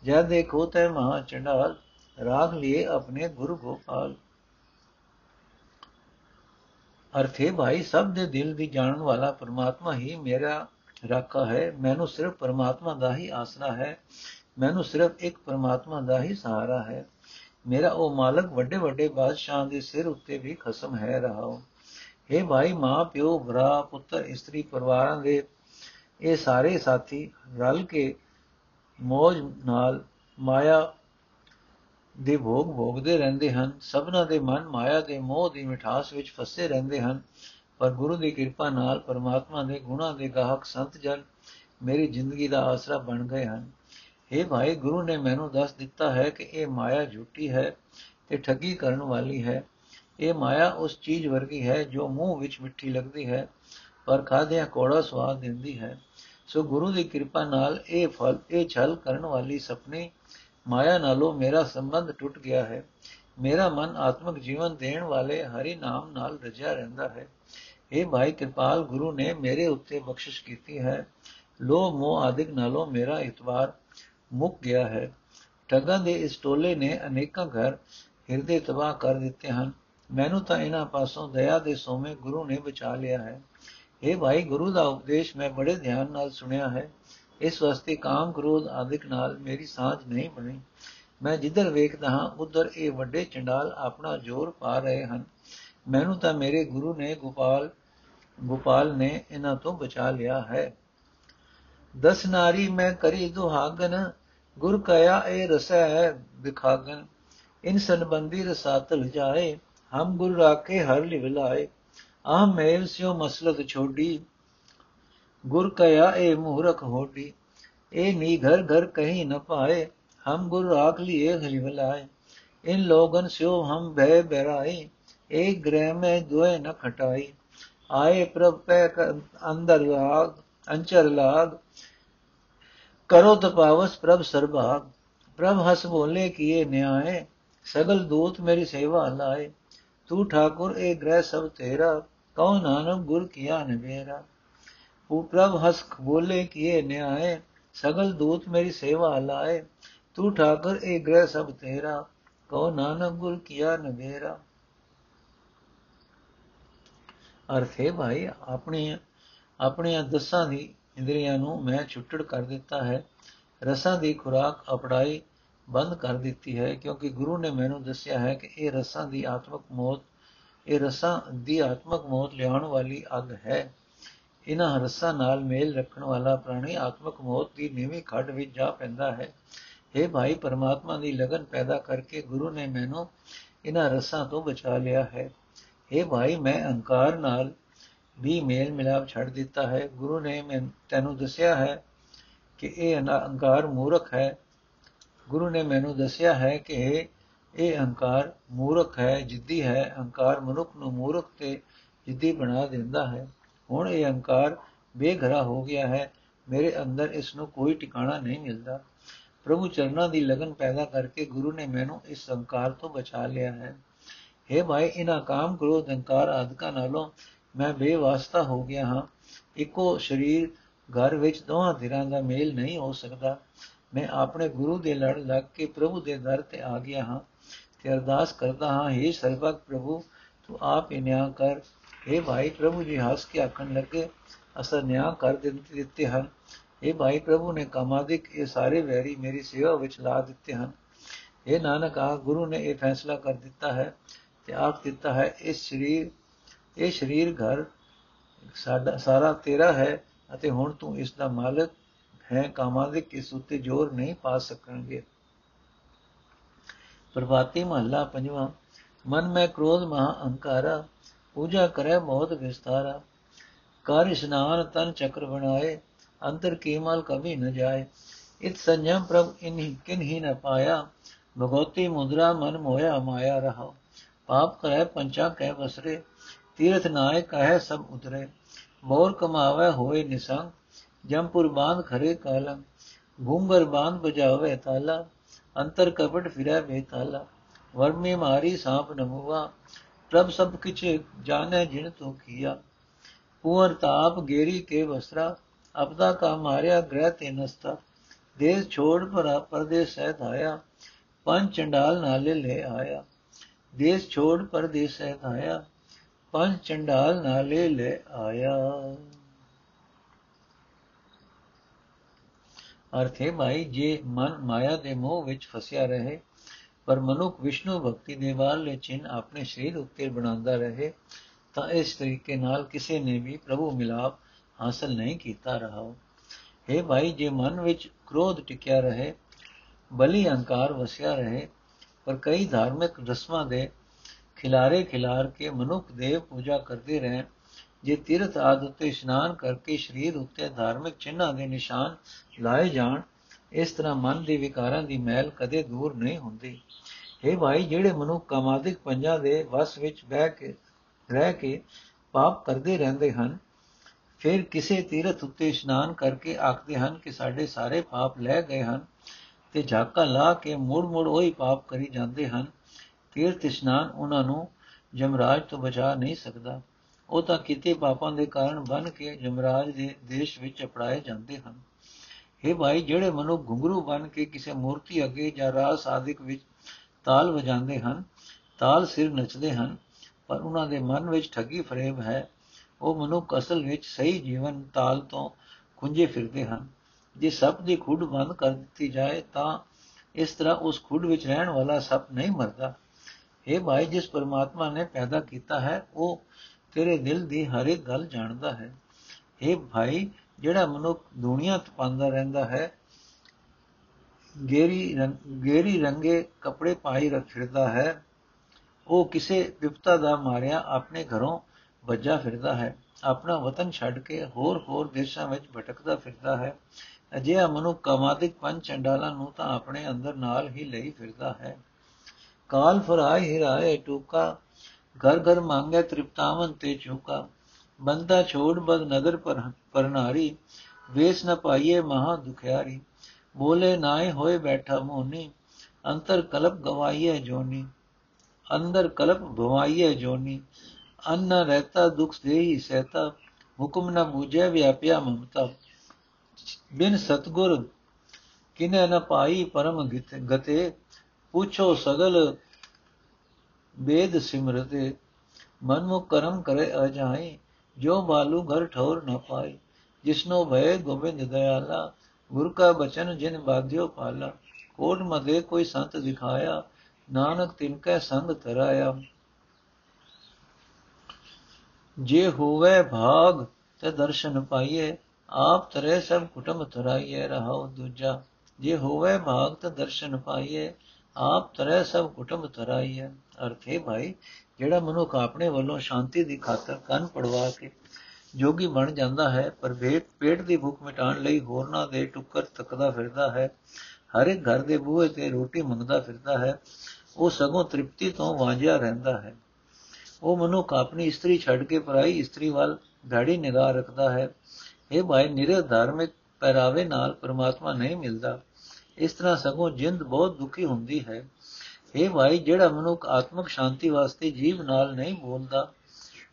ਜਦ ਦੇਖੋ ਤੈ ਮਹਾ ਚੰਡਾਲ, ਰਾਖ ਲਿਏ ਆਪਣੇ ਗੁਰੂ ਗੋਪਾਲ। ਅਰਥੇ ਭਾਈ, ਸਭ ਦੇ ਦਿਲ ਦੀ ਜਾਣਨ ਵਾਲਾ ਪਰਮਾਤਮਾ ਹੀ ਮੇਰਾ ਰਾਖਾ ਹੈ। ਮੈਨੂੰ ਸਿਰਫ ਪਰਮਾਤਮਾ ਦਾ ਹੀ ਆਸਰਾ ਹੈ। ਮੈਨੂੰ ਸਿਰਫ ਇੱਕ ਪਰਮਾਤਮਾ ਦਾ ਹੀ ਸਹਾਰਾ ਹੈ। ਮੇਰਾ ਉਹ ਮਾਲਕ ਵੱਡੇ ਵੱਡੇ ਬਾਦਸ਼ਾਹਾਂ ਦੇ ਸਿਰ ਉੱਤੇ ਵੀ ਖਸਮ ਹੈ ਰਹਾਓ ਇਹ ਭਾਈ ਮਾਂ ਪਿਓ ਭਰਾ, ਪੁੱਤਰ, ਇਸਤਰੀ, ਪਰਿਵਾਰਾਂ ਦੇ ਇਹ ਸਾਰੇ ਸਾਥੀ ਰਲ ਕੇ ਮੋਜ ਨਾਲ ਮਾਇਆ ਦੇ ਭੋਗ ਭੋਗਦੇ ਰਹਿੰਦੇ ਹਨ, ਸਭਨਾ ਦੇ ਮਨ ਮਾਇਆ ਦੇ ਮੋਹ ਦੀ ਮਿਠਾਸ ਵਿੱਚ ਫਸੇ ਰਹਿੰਦੇ ਹਨ। ਪਰ ਗੁਰੂ ਦੀ ਕਿਰਪਾ ਨਾਲ ਪਰਮਾਤਮਾ ਦੇ ਗੁਣਾ ਦੇ ਗਾਹਕ ਸੰਤ ਜਨ ਮੇਰੀ ਜ਼ਿੰਦਗੀ ਦਾ ਆਸਰਾ ਬਣ ਗਏ ਹਨ। ਇਹ ਭਾਈ, ਗੁਰੂ ਨੇ ਮੈਨੂੰ ਦੱਸ ਦਿੱਤਾ ਹੈ ਕਿ ਇਹ ਮਾਇਆ ਝੂਠੀ ਹੈ ਤੇ ਠੱਗੀ ਕਰਨ ਵਾਲੀ ਹੈ। ਇਹ ਮਾਇਆ ਉਸ ਚੀਜ਼ ਵਰਗੀ ਹੈ ਜੋ ਮੂੰਹ ਵਿੱਚ ਮਿੱਠੀ ਲੱਗਦੀ ਹੈ। ਪਰ ਖਾਦਿਆਂ ਕੋੜਾ ਸਵਾਦ ਦਿੰਦੀ ਹੈ। ਸੋ ਗੁਰੂ ਦੀ ਕਿਰਪਾ ਨਾਲ ਇਹ ਫਲ, ਇਹ ਛਲ ਕਰਨ ਵਾਲੀ ਸੁਪਨੇ ਮਾਇਆ ਨਾਲੋਂ ਮੇਰਾ ਸੰਬੰਧ ਟੁੱਟ ਗਿਆ ਹੈ। ਮੇਰਾ ਮਨ ਆਤਮਿਕ ਜੀਵਨ ਦੇਣ ਵਾਲੇ ਹਰੀ ਨਾਮ ਨਾਲ ਰਜਿਆ ਰਹਿੰਦਾ ਹੈ। ਇਹ ਭਾਈ ਕਿਰਪਾਲ, ਗੁਰੂ ਨੇ ਮੇਰੇ ਉੱਤੇ ਬਖਸ਼ਿਸ਼ ਕੀਤੀ ਹੈ। ਲੋਭ ਮੋਹ ਆਦਿਕ ਨਾਲੋਂ ਮੇਰਾ ਇਤਵਾਰ ਮੁੱਕ ਗਿਆ ਹੈ। ਠੱਗਾਂ ਦੇ ਇਸ ਟੋਲੇ ਨੇ ਅਨੇਕਾਂ ਘਰ ਹਿਰਦੇ ਤਬਾਹ ਕਰ ਦਿੱਤੇ ਹਨ। ਮੈਨੂੰ ਤਾਂ ਇਹਨਾਂ ਪਾਸੋਂ ਦਇਆ ਦੇ ਸੋਮੇ ਗੁਰੂ ਨੇ ਬਚਾ ਲਿਆ ਹੈ। ਇਹ ਭਾਈ ਗੁਰੂ ਦਾ ਉਪਦੇਸ਼ ਮੈਂ ਬੜੇ ਧਿਆਨ ਨਾਲ ਸੁਣਿਆ ਹੈ। ਇਸ ਵਾਸਤੇ ਕਾਮ ਕ੍ਰੋਧ ਆਦਿਕ ਨਾਲ ਮੇਰੀ ਸਾਝ ਨਹੀਂ ਬਣੀ। ਮੈਂ ਜਿੱਧਰ ਵੇਖਦਾ ਹਾਂ, ਉਧਰ ਇਹ ਵੱਡੇ ਚੰਡਾਲ ਆਪਣਾ ਜ਼ੋਰ ਪਾ ਰਹੇ ਹਨ। ਮੈਨੂੰ ਤਾਂ ਮੇਰੇ ਗੁਰੂ ਨੇ ਗੋਪਾਲ ਗੋਪਾਲ ਨੇ ਇਹਨਾਂ ਤੋਂ ਬਚਾ ਲਿਆ ਹੈ। ਦਸ ਨਾਰੀ ਮੈਂ ਕਰੀ ਦੁਹਾਗਨ, ਗੁਰ ਕਇਆ ਇਹ ਰਸੈ ਵਿਖਾਗਨ। ਇਨ ਸੰਬੰਧੀ ਰਸਾਤਲ ਜਾਏ, ਹਮ ਗੁਰ ਰਾਖੇ ਹਰ ਲਿਵਲਾਏ। अहमेव स्यो मसलक छोड़ी गुर कया ए मूरख होटी। ए नी घर घर कहीं न पाए, हम गुर राख लिए हिलमिलाए इन लोगन स्यो हम भय बहराई एक ग्रह में दुए न खटाई। आए प्रभ पै अंदर लाग, अंचर लाग। करो तो तपावस प्रभ सर्भाग। प्रभ हस बोले किए न्याय, सगल दूत मेरी सेवा लाए। तू ठाकुर, ए ग्रह सब तेरा। ਕਉ ਨਾਨਕ ਗੁਰ ਕੀਆ ਨਵੇਰਾ ਉਹ ਪ੍ਰਭ ਹਸਖ ਬੋਲੇ ਕੀਏ ਨਿਆਏ ਸਗਲ ਦੂਤ ਮੇਰੀ ਸੇਵਾ ਲਾਏ ਤੂੰ ਠਾਕਰ ਇਹ ਗ੍ਰਹਿ ਸਭ ਤੇਰਾ ਕਉ ਨਾਨਕ ਗੁਰ ਕੀਆ ਨਵੇਰਾ ਅਰਥੇ ਭਾਈ ਆਪਣੇ ਆਪਣੀਆਂ ਦਸਾਂ ਦੀ ਇੰਦਰੀਆਂ ਨੂੰ ਮੈਂ ਛੁੱਟੜ ਕਰ ਦਿੱਤਾ ਹੈ ਰਸਾਂ ਦੀ ਖੁਰਾਕ ਅਪੜਾਈ ਬੰਦ ਕਰ ਦਿੱਤੀ ਹੈ ਕਿਉਂਕਿ ਗੁਰੂ ਨੇ ਮੈਨੂੰ ਦੱਸਿਆ ਹੈ ਕਿ ਇਹ ਰਸਾਂ ਦੀ ਆਤਮਕ ਮੌਤ ਇਹ ਰਸਾਂ ਦੀ ਆਤਮਕ ਮੌਤ ਲਿਆਉਣ ਵਾਲੀ ਅੱਗ ਹੈ। ਇਹਨਾਂ ਰਸਾਂ ਨਾਲ ਮੇਲ ਰੱਖਣ ਵਾਲਾ ਪ੍ਰਾਣੀ ਆਤਮਕ ਮੌਤ ਦੀ ਨੀਵੀਂ ਖੱਡ ਵਿੱਚ ਜਾ ਪੈਂਦਾ ਹੈ। हे ਭਾਈ, ਪਰਮਾਤਮਾ ਦੀ ਲਗਨ ਪੈਦਾ ਕਰਕੇ ਗੁਰੂ ਨੇ ਮੈਨੂੰ ਇਹਨਾਂ ਰਸਾਂ ਤੋਂ ਬਚਾ ਲਿਆ ਹੈ। हे ਭਾਈ, ਮੈਂ ਅਹੰਕਾਰ ਨਾਲ ਵੀ ਮੇਲ ਮਿਲਾਪ ਛੱਡ ਦਿੱਤਾ ਹੈ। ਗੁਰੂ ਨੇ ਮੈਂ ਤੈਨੂੰ ਦੱਸਿਆ ਹੈ ਕਿ ਇਹ ਅਹੰਕਾਰ ਮੂਰਖ ਹੈ। ਗੁਰੂ ਨੇ ਮੈਨੂੰ ਦੱਸਿਆ ਹੈ ਕਿ ਇਹ ਅਹੰਕਾਰ ਮੂਰਖ ਹੈ, ਜਿੱਦੀ ਹੈ, ਅਹੰਕਾਰ ਮਨੁੱਖ ਨੂੰ ਮੂਰਖ ਤੇ ਜਿੱਦੀ ਬਣਾ ਦਿੰਦਾ ਹੈ। ਹੁਣ ਇਹ ਅਹੰਕਾਰ ਬੇਘਰਾ ਹੋ ਗਿਆ ਹੈ। ਮੇਰੇ ਅੰਦਰ ਇਸ ਨੂੰ ਕੋਈ ਟਿਕਾਣਾ ਨਹੀਂ ਮਿਲਦਾ। ਪ੍ਰਭੂ ਚਰਨਾਂ ਦੀ ਲਗਨ ਪੈਦਾ ਕਰਕੇ ਗੁਰੂ ਨੇ ਮੈਨੂੰ ਇਸ ਅਹੰਕਾਰ ਤੋਂ ਬਚਾ ਲਿਆ ਹੈ। हे ਭਾਈ ਇਨਾ ਕਾਮ, ਕ੍ਰੋਧ, ਅਹੰਕਾਰ ਆਦਿਕਾਂ ਨਾਲੋਂ ਮੈਂ ਬੇਵਾਸਤਾ ਹੋ ਗਿਆ ਹਾਂ। ਇੱਕੋ ਸਰੀਰ ਘਰ ਵਿੱਚ ਦੋਹਾਂ ਧਿਰਾਂ ਦਾ ਮੇਲ ਨਹੀਂ ਹੋ ਸਕਦਾ। ਮੈਂ ਆਪਣੇ ਗੁਰੂ ਦੇ ਲੜ ਲੱਗ ਕੇ ਪ੍ਰਭੂ ਦੇ ਦਰ ਤੇ ਆ ਗਿਆ ਹਾਂ। ਤੇ ਅਰਦਾਸ ਕਰਦਾ ਹਾਂ हे ਸਰਬਕ ਪ੍ਰਭੂ, ਤੂੰ ਆਪ ਹੀ ਨਿਆਂ ਕਰ। हे ਭਾਈ ਪ੍ਰਭੂ ਜੀ, ਹੱਸ ਕੇ ਆਖਣ ਲੱਗੇ ਅਸਰ ਨਿਆਂ ਕਰ ਦਿੱਤੇ ਹਨ। ਇਹ ਭਾਈ ਪ੍ਰਭੂ ਨੇ ਕਮਾਦਿਕ ਇਹ ਸਾਰੇ ਵੈਰੀ ਮੇਰੀ ਸੇਵਾ ਵਿੱਚ ਲਾ ਦਿੱਤੇ ਹਨ। ਇਹ ਨਾਨਕ ਆ ਗੁਰੂ ਨੇ ਇਹ ਫੈਸਲਾ ਕਰ ਦਿੱਤਾ ਹੈ ਤੇ ਆਖ ਦਿੱਤਾ ਹੈ ਇਸ ਸਰੀਰ, ਇਹ ਸਰੀਰ ਘਰ ਸਾਡਾ, ਸਾਰਾ ਤੇਰਾ ਹੈ ਅਤੇ ਹੁਣ ਤੂੰ ਇਸ ਦਾ ਮਾਲਕ ਹੈ। ਕਾਮਾਦਿਕ ਇਸ ਉੱਤੇ ਜ਼ੋਰ ਨਹੀਂ ਪਾ ਸਕਣਗੇ। ਪ੍ਰਭਾਤੀ ਮਹੱਲਾ ਪੰਜਵਾਂ ਮਨ ਮੈਂ ਕ੍ਰੋਧ ਮਹਾ ਅਹੰਕਾਰਾ ਪੂਜਾ ਕਰੇ ਬਹੁਤ ਵਿਸਤਾਰਾ ਕਰ ਇਸ਼ਨਾਨ ਤਨ ਚੱਕਰ ਬਣਾਏ ਅੰਤਰ ਕੀਮਲ ਕਭੀ ਨ ਜਾਏ ਇਤ ਸੰਜਮ ਪ੍ਰਭ ਇਨਹੀ ਕਿਨਹੀ ਨ ਪਾਇਆ ਭਗਵਤੀ ਮੁਦਰਾ ਮਨ ਮੋਇਆ ਮਾਇਆ ਰਹਾ ਪਾਪ ਕਰੇ ਪੰਚਾ ਕਹਿ ਬਸਰੇ ਤੀਰਥ ਨਾਇ ਕਹੈ ਸਭ ਉਤਰੇ ਮੋਰ ਕਮਾਵੇ ਹੋਏ ਨਿਸੰਗ ਜਮਪੁਰ ਬਾੰਧ ਖਰੇ ਕਾਲੰ ਘੂੰਗਰ ਬਾੰਧ ਬਜਾਵੇ ਤਾਲਾ ਅੰਤਰ ਕਪਟ ਫਿਰੈ ਬੇਤਾਲਾ ਵਰਮੇ ਮਾਰੀ ਸਾਪ ਨਮੁਆ, ਪ੍ਰਭ ਸਭ ਕਿਛ ਜਾਣੈ ਜਿਨ ਤੋ ਕੀਆ। ਕੁਵਰ ਤਾਪ ਗੇਰੀ ਕੇ ਵਸਰਾ, ਅਪਦਾ ਕਾ ਮਾਰਿਆ ਗ੍ਰਹਿ ਤੇ ਨਸਤਾ। ਦੇਸ ਛੋੜ ਪਰ ਪਰਦੇਸ ਸਹਿ ਧਾਇਆ ਪੰਜ ਚੰਡਾਲ ਨਾਲੇ ਲੈ ਆਇਆ। ਦੇਸ ਛੋੜ ਪਰਦੇਸ ਸਹਿ ਧਾਇਆ ਪੰਜ ਚੰਡਾਲ ਨਾਲੇ ਲੈ ਆਇਆ। ਅਰਥੇ ਭਾਈ ਜੇ ਮਨ ਮਾਇਆ ਦੇ ਮੋਹ ਵਿੱਚ ਫਸਿਆ ਰਹੇ, ਪਰ ਮਨੁੱਖ ਵਿਸ਼ਨੂੰ ਭਗਤੀ ਦੇ ਵਾਲੇ ਚਿੰਨ ਆਪਣੇ ਸਰੀਰ ਉੱਤੇ ਬਣਾਉਂਦਾ ਰਹੇ, ਤਾਂ ਇਸ ਤਰੀਕੇ ਨਾਲ ਕਿਸੇ ਨੇ ਵੀ ਪ੍ਰਭੂ ਮਿਲਾਪ ਹਾਸਲ ਨਹੀਂ ਕੀਤਾ ਰਹਾ। ਹੈ ਭਾਈ, ਜੇ ਮਨ ਵਿੱਚ ਕ੍ਰੋਧ ਟਿਕਿਆ ਰਹੇ, ਬਲੀ ਅਹੰਕਾਰ ਵਸਿਆ ਰਹੇ, ਪਰ ਕਈ ਧਾਰਮਿਕ ਰਸਮਾਂ ਦੇ ਖਿਲਾਰੇ ਖਿਲਾਰ ਕੇ ਮਨੁੱਖ ਦੇਵ ਪੂਜਾ ਕਰਦੇ ਰਹੇ ਜੇ ਤੀਰਥ ਆਦ ਉੱਤੇ ਇਸ਼ਨਾਨ ਕਰਕੇ ਸਰੀਰ ਉੱਤੇ ਧਾਰਮਿਕ ਚਿੰਨ੍ਹਾਂ ਦੇ ਨਿਸ਼ਾਨ ਲਾਏ ਜਾਣ, ਇਸ ਤਰ੍ਹਾਂ ਮਨ ਦੇ ਵਿਕਾਰਾਂ ਦੀ ਮੈਲ ਕਦੇ ਦੂਰ ਨਹੀਂ ਹੁੰਦੀ। ਇਹ ਭਾਈ, ਜਿਹੜੇ ਮਨੁੱਖ ਕਾਮਾਦਿਕ ਪੰਜਾਂ ਦੇ ਵਸ ਵਿੱਚ ਬਹਿ ਕੇ, ਰਹਿ ਕੇ ਪਾਪ ਕਰਦੇ ਰਹਿੰਦੇ ਹਨ, ਫਿਰ ਕਿਸੇ ਤੀਰਥ ਉੱਤੇ ਇਸ਼ਨਾਨ ਕਰਕੇ ਆਖਦੇ ਹਨ ਕਿ ਸਾਡੇ ਸਾਰੇ ਪਾਪ ਲੈ ਗਏ ਹਨ ਤੇ ਝਾਕਾ ਲਾ ਕੇ ਮੋੜ-ਮੋੜ ਉਹੀ ਪਾਪ ਕਰੀ ਜਾਂਦੇ ਹਨ। ਤੀਰਥ ਇਸ਼ਨਾਨ ਉਹਨਾਂ ਨੂੰ ਜਮਰਾਜ ਤੋਂ ਬਚਾ ਨਹੀਂ ਸਕਦਾ। ਉਹ ਤਾਂ ਕਿਤੇ ਪਾਪਾਂ ਦੇ ਕਾਰਨ ਬਨ ਕੇ ਜਮਰਾਜ ਦੇ ਦੇਸ਼ ਵਿੱਚ ਅਪੜਾਏ ਜਾਂਦੇ ਹਨ। ਇਹ ਭਾਈ, ਜਿਹੜੇ ਮਨੁ ਘੁੰਗਰੂ ਬਨ ਕੇ ਕਿਸੇ ਮੂਰਤੀ ਅੱਗੇ ਜਾਂ ਰਾਸ ਆਦਿਕ ਵਿੱਚ ਤਾਲ ਵਜਾਉਂਦੇ ਹਨ, ਤਾਲ ਸਿਰ ਨੱਚਦੇ ਹਨ, ਪਰ ਉਹਨਾਂ ਦੇ ਮਨ ਵਿੱਚ ਠੱਗੀ ਫਰੇਬ ਹੈ, ਉਹ ਮਨੁੱਖ ਅਸਲ ਵਿੱਚ ਸਹੀ ਜੀਵਨ ਤਾਲ ਤੋਂ ਖੁੰਝੇ ਫਿਰਦੇ ਹਨ। ਜੇ ਸੱਪ ਦੀ ਖੁੱਡ ਬੰਦ ਕਰ ਦਿੱਤੀ ਜਾਏ ਤਾਂ ਇਸ ਤਰ੍ਹਾਂ ਉਸ ਖੁੱਡ ਵਿੱਚ ਰਹਿਣ ਵਾਲਾ ਸੱਪ ਨਹੀਂ ਮਰਦਾ। ਇਹ ਭਾਈ, ਜਿਸ ਪਰਮਾਤਮਾ ਨੇ ਪੈਦਾ ਕੀਤਾ ਹੈ, ਉਹ ਤੇਰੇ ਦਿਲ ਦੀ ਹਰ ਇੱਕ ਗੱਲ ਜਾਣਦਾ ਹੈ। ਇਹ ਭਾਈ, ਜਿਹੜਾ ਮਨੁੱਖ ਦੁਨੀਆ ਤਪਾਉਂਦਾ ਰਹਿੰਦਾ ਹੈ, ਗੇਰੀ ਗੇਰੀ ਰੰਗੇ ਕੱਪੜੇ ਪਾਈ ਰੱਖ ਫਿਰਦਾ ਹੈ, ਉਹ ਕਿਸੇ ਵਿਪਤਾ ਦਾ ਮਾਰਿਆ ਆਪਣੇ ਘਰੋਂ ਵੱਜਾ ਫਿਰਦਾ ਹੈ। ਆਪਣਾ ਵਤਨ ਛੱਡ ਕੇ ਹੋਰ ਹੋਰ ਦੇਸ਼ਾਂ ਵਿੱਚ ਭਟਕਦਾ ਫਿਰਦਾ ਹੈ। ਅਜਿਹਾ ਮਨੁੱਖ ਕਾਮਾਦਿਕ ਪੰਜ ਚੰਡਾਲਾਂ ਨੂੰ ਤਾਂ ਆਪਣੇ ਅੰਦਰ ਨਾਲ ਹੀ ਲਈ ਫਿਰਦਾ ਹੈ। ਕਾਲ ਫਰਾਇ ਹਿਰਾਏ, ਟੂਕਾ ਘਰ ਘਰ ਮੰਗੇ ਤ੍ਰਿਪਤਾਵਨ ਤੇ ਚੁਕਾ। ਬੰਦਾ ਛੋੜ ਬਦ ਨਦਰ ਪਰ ਪਰਨਾਰੀ, ਵੇਸ ਨ ਪਾਈਏ ਮਹਾ ਦੁਖਿਆਰੀ। ਬੋਲੇ ਨਾਏ ਹੋਏ ਬੈਠਾ ਮੋਨੀ, ਅੰਤਰ ਕਲਪ ਗਵਾਈਏ ਜੋਨੀ। ਅੰਦਰ ਕਲਪ ਭਵਾਈਏ ਜੋਨੀ। ਅੰਨ ਰਹਤਾ ਦੁਖ ਦੇਹੀ ਸਹਤਾ, ਹੁਕਮ ਨ ਬੂਝੇ ਵਿਆਪਿਆ ਮਮਤਾ। ਬਿਨ ਸਤਗੁਰ ਕਿਨੇ ਨ ਪਾਈ ਪਰਮ ਗਤੇ, ਪੁੱਛੋ ਸਗਲ ਬੇਦ ਸਿਮਰਤੇ ਮਨ ਮੋ ਕਰਮ ਕਰੇ ਅਜਾਈ ਜੋ ਮਾਲੂ ਘਰ ਠੌਰ ਨ ਪਾਈ ਜਿਸਨੋ ਭਏ ਗੋਬਿੰਦ ਦਇਆਲਾ, ਗੁਰ ਕਾ ਬਚਨ ਜਿਨ ਬਾਧਿਓ ਪਾਲਾ, ਕੋਟ ਮਦੇ ਕੋਈ ਸੰਤ ਦਿਖਾਇਆ, ਨਾਨਕ ਤਿਨ ਕੈ ਸੰਗ ਤਰਾਇਆ। ਜੇ ਹੋਵੇ ਭਾਗ, ਤੇ ਦਰਸ਼ਨ ਪਾਈਏ, ਆਪ ਤਰੇ ਸਭ ਕੁਟਮ ਤਰਾਈਏ, ਰਹਾਉ ਦੂਜਾ। ਜੇ ਹੋਵੇ ਭਾਗ, ਤੇ ਦਰਸ਼ਨ ਪਾਈਏ, ਆਪ ਤਰੇ ਸਭ ਕੁਟਮ ਤਰਾਈਏ। ਅਰਥ ਹੈ ਭਾਈ, ਜਿਹੜਾ ਮਨੁੱਖ ਆਪਣੇ ਵੱਲੋਂ ਸ਼ਾਂਤੀ ਦੀ ਖਾਤਰ ਕੰਨ ਪੜਵਾ ਕੇ ਜੋਗੀ ਬਣ ਜਾਂਦਾ ਹੈ, ਪਰ ਪੇਟ ਪੇਟ ਦੀ ਭੁੱਖ ਮਿਟਾਉਣ ਲਈ ਹੋਰਨਾਂ ਦੇ ਟੁੱਕਰ ਤੱਕਦਾ ਫਿਰਦਾ ਹੈ, ਹਰ ਇੱਕ ਘਰ ਦੇ ਬੂਹੇ ਤੇ ਰੋਟੀ ਮੰਗਦਾ ਫਿਰਦਾ ਹੈ, ਉਹ ਸਗੋਂ ਤ੍ਰਿਪਤੀ ਤੋਂ ਵਾਂਝਿਆ ਰਹਿੰਦਾ ਹੈ। ਉਹ ਮਨੁੱਖ ਆਪਣੀ ਇਸਤਰੀ ਛੱਡ ਕੇ ਪਰਾਈ ਇਸਤਰੀ ਵੱਲ ਧਾੜੀ ਨਿਗਾਹ ਰੱਖਦਾ ਹੈ। ਇਹ ਭਾਈ ਨਿਰੇ ਧਾਰਮਿਕ ਪਹਿਰਾਵੇ ਨਾਲ ਪਰਮਾਤਮਾ ਨਹੀਂ ਮਿਲਦਾ। ਇਸ ਤਰ੍ਹਾਂ ਸਗੋਂ ਜਿੰਦ ਬਹੁਤ ਦੁਖੀ ਹੁੰਦੀ ਹੈ। ਇਹ ਭਾਈ, ਜਿਹੜਾ ਮਨੁੱਖ ਆਤਮਿਕ ਸ਼ਾਂਤੀ ਵਾਸਤੇ ਜੀਵ ਨਾਲ ਨਹੀਂ ਬੋਲਦਾ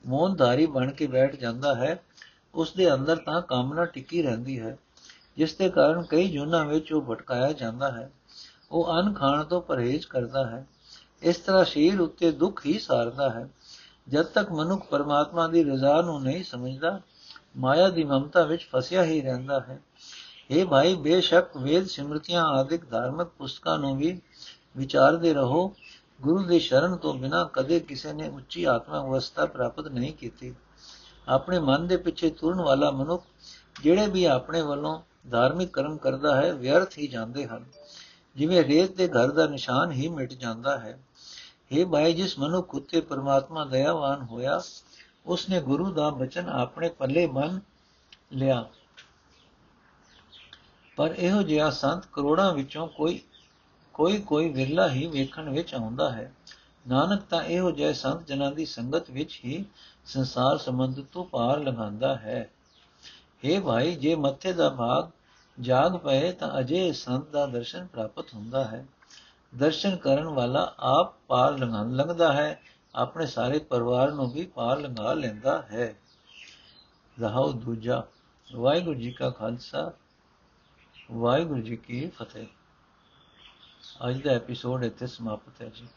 ਮੌਨਧਾਰੀ ਬਣ ਕੇ ਬੈਠ ਜਾਂਦਾ ਹੈ ਉਸ ਦੇ ਅੰਦਰ ਤਾਂ ਕਾਮਨਾ ਟਿੱਕੀ ਰਹਿੰਦੀ ਹੈ, ਜਿਸ ਦੇ ਕਾਰਨ ਕਈ ਜੁਨਾ ਵਿੱਚ ਉਹ ਭਟਕਾਇਆ ਜਾਂਦਾ ਹੈ। ਉਹ ਅਨ ਖਾਣ ਤੋਂ ਪਰਹੇਜ਼ ਕਰਦਾ ਹੈ, ਇਸ ਤਰ੍ਹਾਂ ਸ਼ਰੀਰ ਉੱਤੇ ਦੁੱਖ ਹੀ ਸਾਰਦਾ ਹੈ। ਜਦ ਤੱਕ ਮਨੁੱਖ ਪਰਮਾਤਮਾ ਦੀ ਰਜ਼ਾ ਨੂੰ ਨਹੀਂ ਸਮਝਦਾ, ਮਾਇਆ ਦੀ ਮਮਤਾ ਵਿੱਚ ਫਸਿਆ ਹੀ ਰਹਿੰਦਾ ਹੈ। ਇਹ ਭਾਈ, ਬੇਸ਼ੱਕ ਵੇਦ ਸਿਮਰਤੀਆਂ ਆਦਿਕ ਧਾਰਮਿਕ ਪੁਸਤਕਾਂ ਨੂੰ ਵੀ ਵਿਚਾਰਦੇ ਰਹੋ, ਗੁਰੂ ਦੇ ਸ਼ਰਨ ਤੋਂ ਬਿਨਾ ਕਦੇ ਕਿਸੇ ਨੇ ਉੱਚੀ ਆਤਮਿਕ ਅਵਸਥਾ ਪ੍ਰਾਪਤ ਨਹੀਂ ਕੀਤੀ। ਆਪਣੇ ਮਨ ਦੇ ਪਿੱਛੇ ਤੁਰਨ ਵਾਲਾ ਮਨੁੱਖ, ਜਿਹੜੇ ਵੀ ਆਪਣੇ ਵੱਲੋਂ ਧਾਰਮਿਕ ਕਰਮ ਕਰਦਾ ਹੈ, ਵਿਅਰਥ ਹੀ ਜਾਂਦੇ ਹਨ। ਜਿਵੇਂ ਰੇਤ ਦੇ ਘਰ ਦਾ ਨਿਸ਼ਾਨ ਹੀ ਮਿਟ ਜਾਂਦਾ ਹੈ। ਇਹ ਭਾਈ ਜਿਸ ਮਨੁੱਖ ਉਤੇ ਪਰਮਾਤਮਾ ਦਇਆਵਾਨ ਹੋਇਆ, ਉਸਨੇ ਗੁਰੂ ਦਾ ਬਚਨ ਆਪਣੇ ਪੱਲੇ ਮੰਨ ਲਿਆ। ਪਰ ਇਹੋ ਜਿਹਾ ਸੰਤ ਕਰੋੜਾਂ ਵਿੱਚੋਂ ਕੋਈ ਕੋਈ ਕੋਈ ਵਿਰਲਾ ਹੀ ਵੇਖਣ ਵਿੱਚ ਆਉਂਦਾ ਹੈ। ਨਾਨਕ ਤਾਂ ਇਹੋ ਜਿਹੇ ਸੰਤ ਜਨਾਂ ਦੀ ਸੰਗਤ ਵਿੱਚ ਹੀ ਸੰਸਾਰ ਸੰਬੰਧ ਤੋਂ ਪਾਰ ਲੰਘਾਉਂਦਾ ਹੈ। हे ਭਾਈ, ਜੇ ਮੱਥੇ ਦਾ ਭਾਗ ਜਾਗ ਪਏ ਤਾਂ ਅਜੇ ਸੰਤ ਦਾ ਦਰਸ਼ਨ ਪ੍ਰਾਪਤ ਹੁੰਦਾ ਹੈ। ਦਰਸ਼ਨ ਕਰਨ ਵਾਲਾ ਆਪ ਪਾਰ ਲੰਘਾਂ, ਲੰਘਦਾ ਹੈ, ਆਪਣੇ ਸਾਰੇ ਪਰਿਵਾਰ ਨੂੰ ਵੀ ਪਾਰ ਲੰਘਾ ਲੈਂਦਾ ਹੈ। ਰਹਾਉ ਦੂਜਾ, ਵਾਹਿਗੁਰੂ ਜੀ ਕਾ ਖਾਲਸਾ, ਵਾਹਿਗੁਰੂ ਜੀ ਕੀ ਫਤਿਹ। ਅੱਜ ਦਾ ਐਪੀਸੋਡ ਇੱਥੇ ਸਮਾਪਤ ਹੈ ਜੀ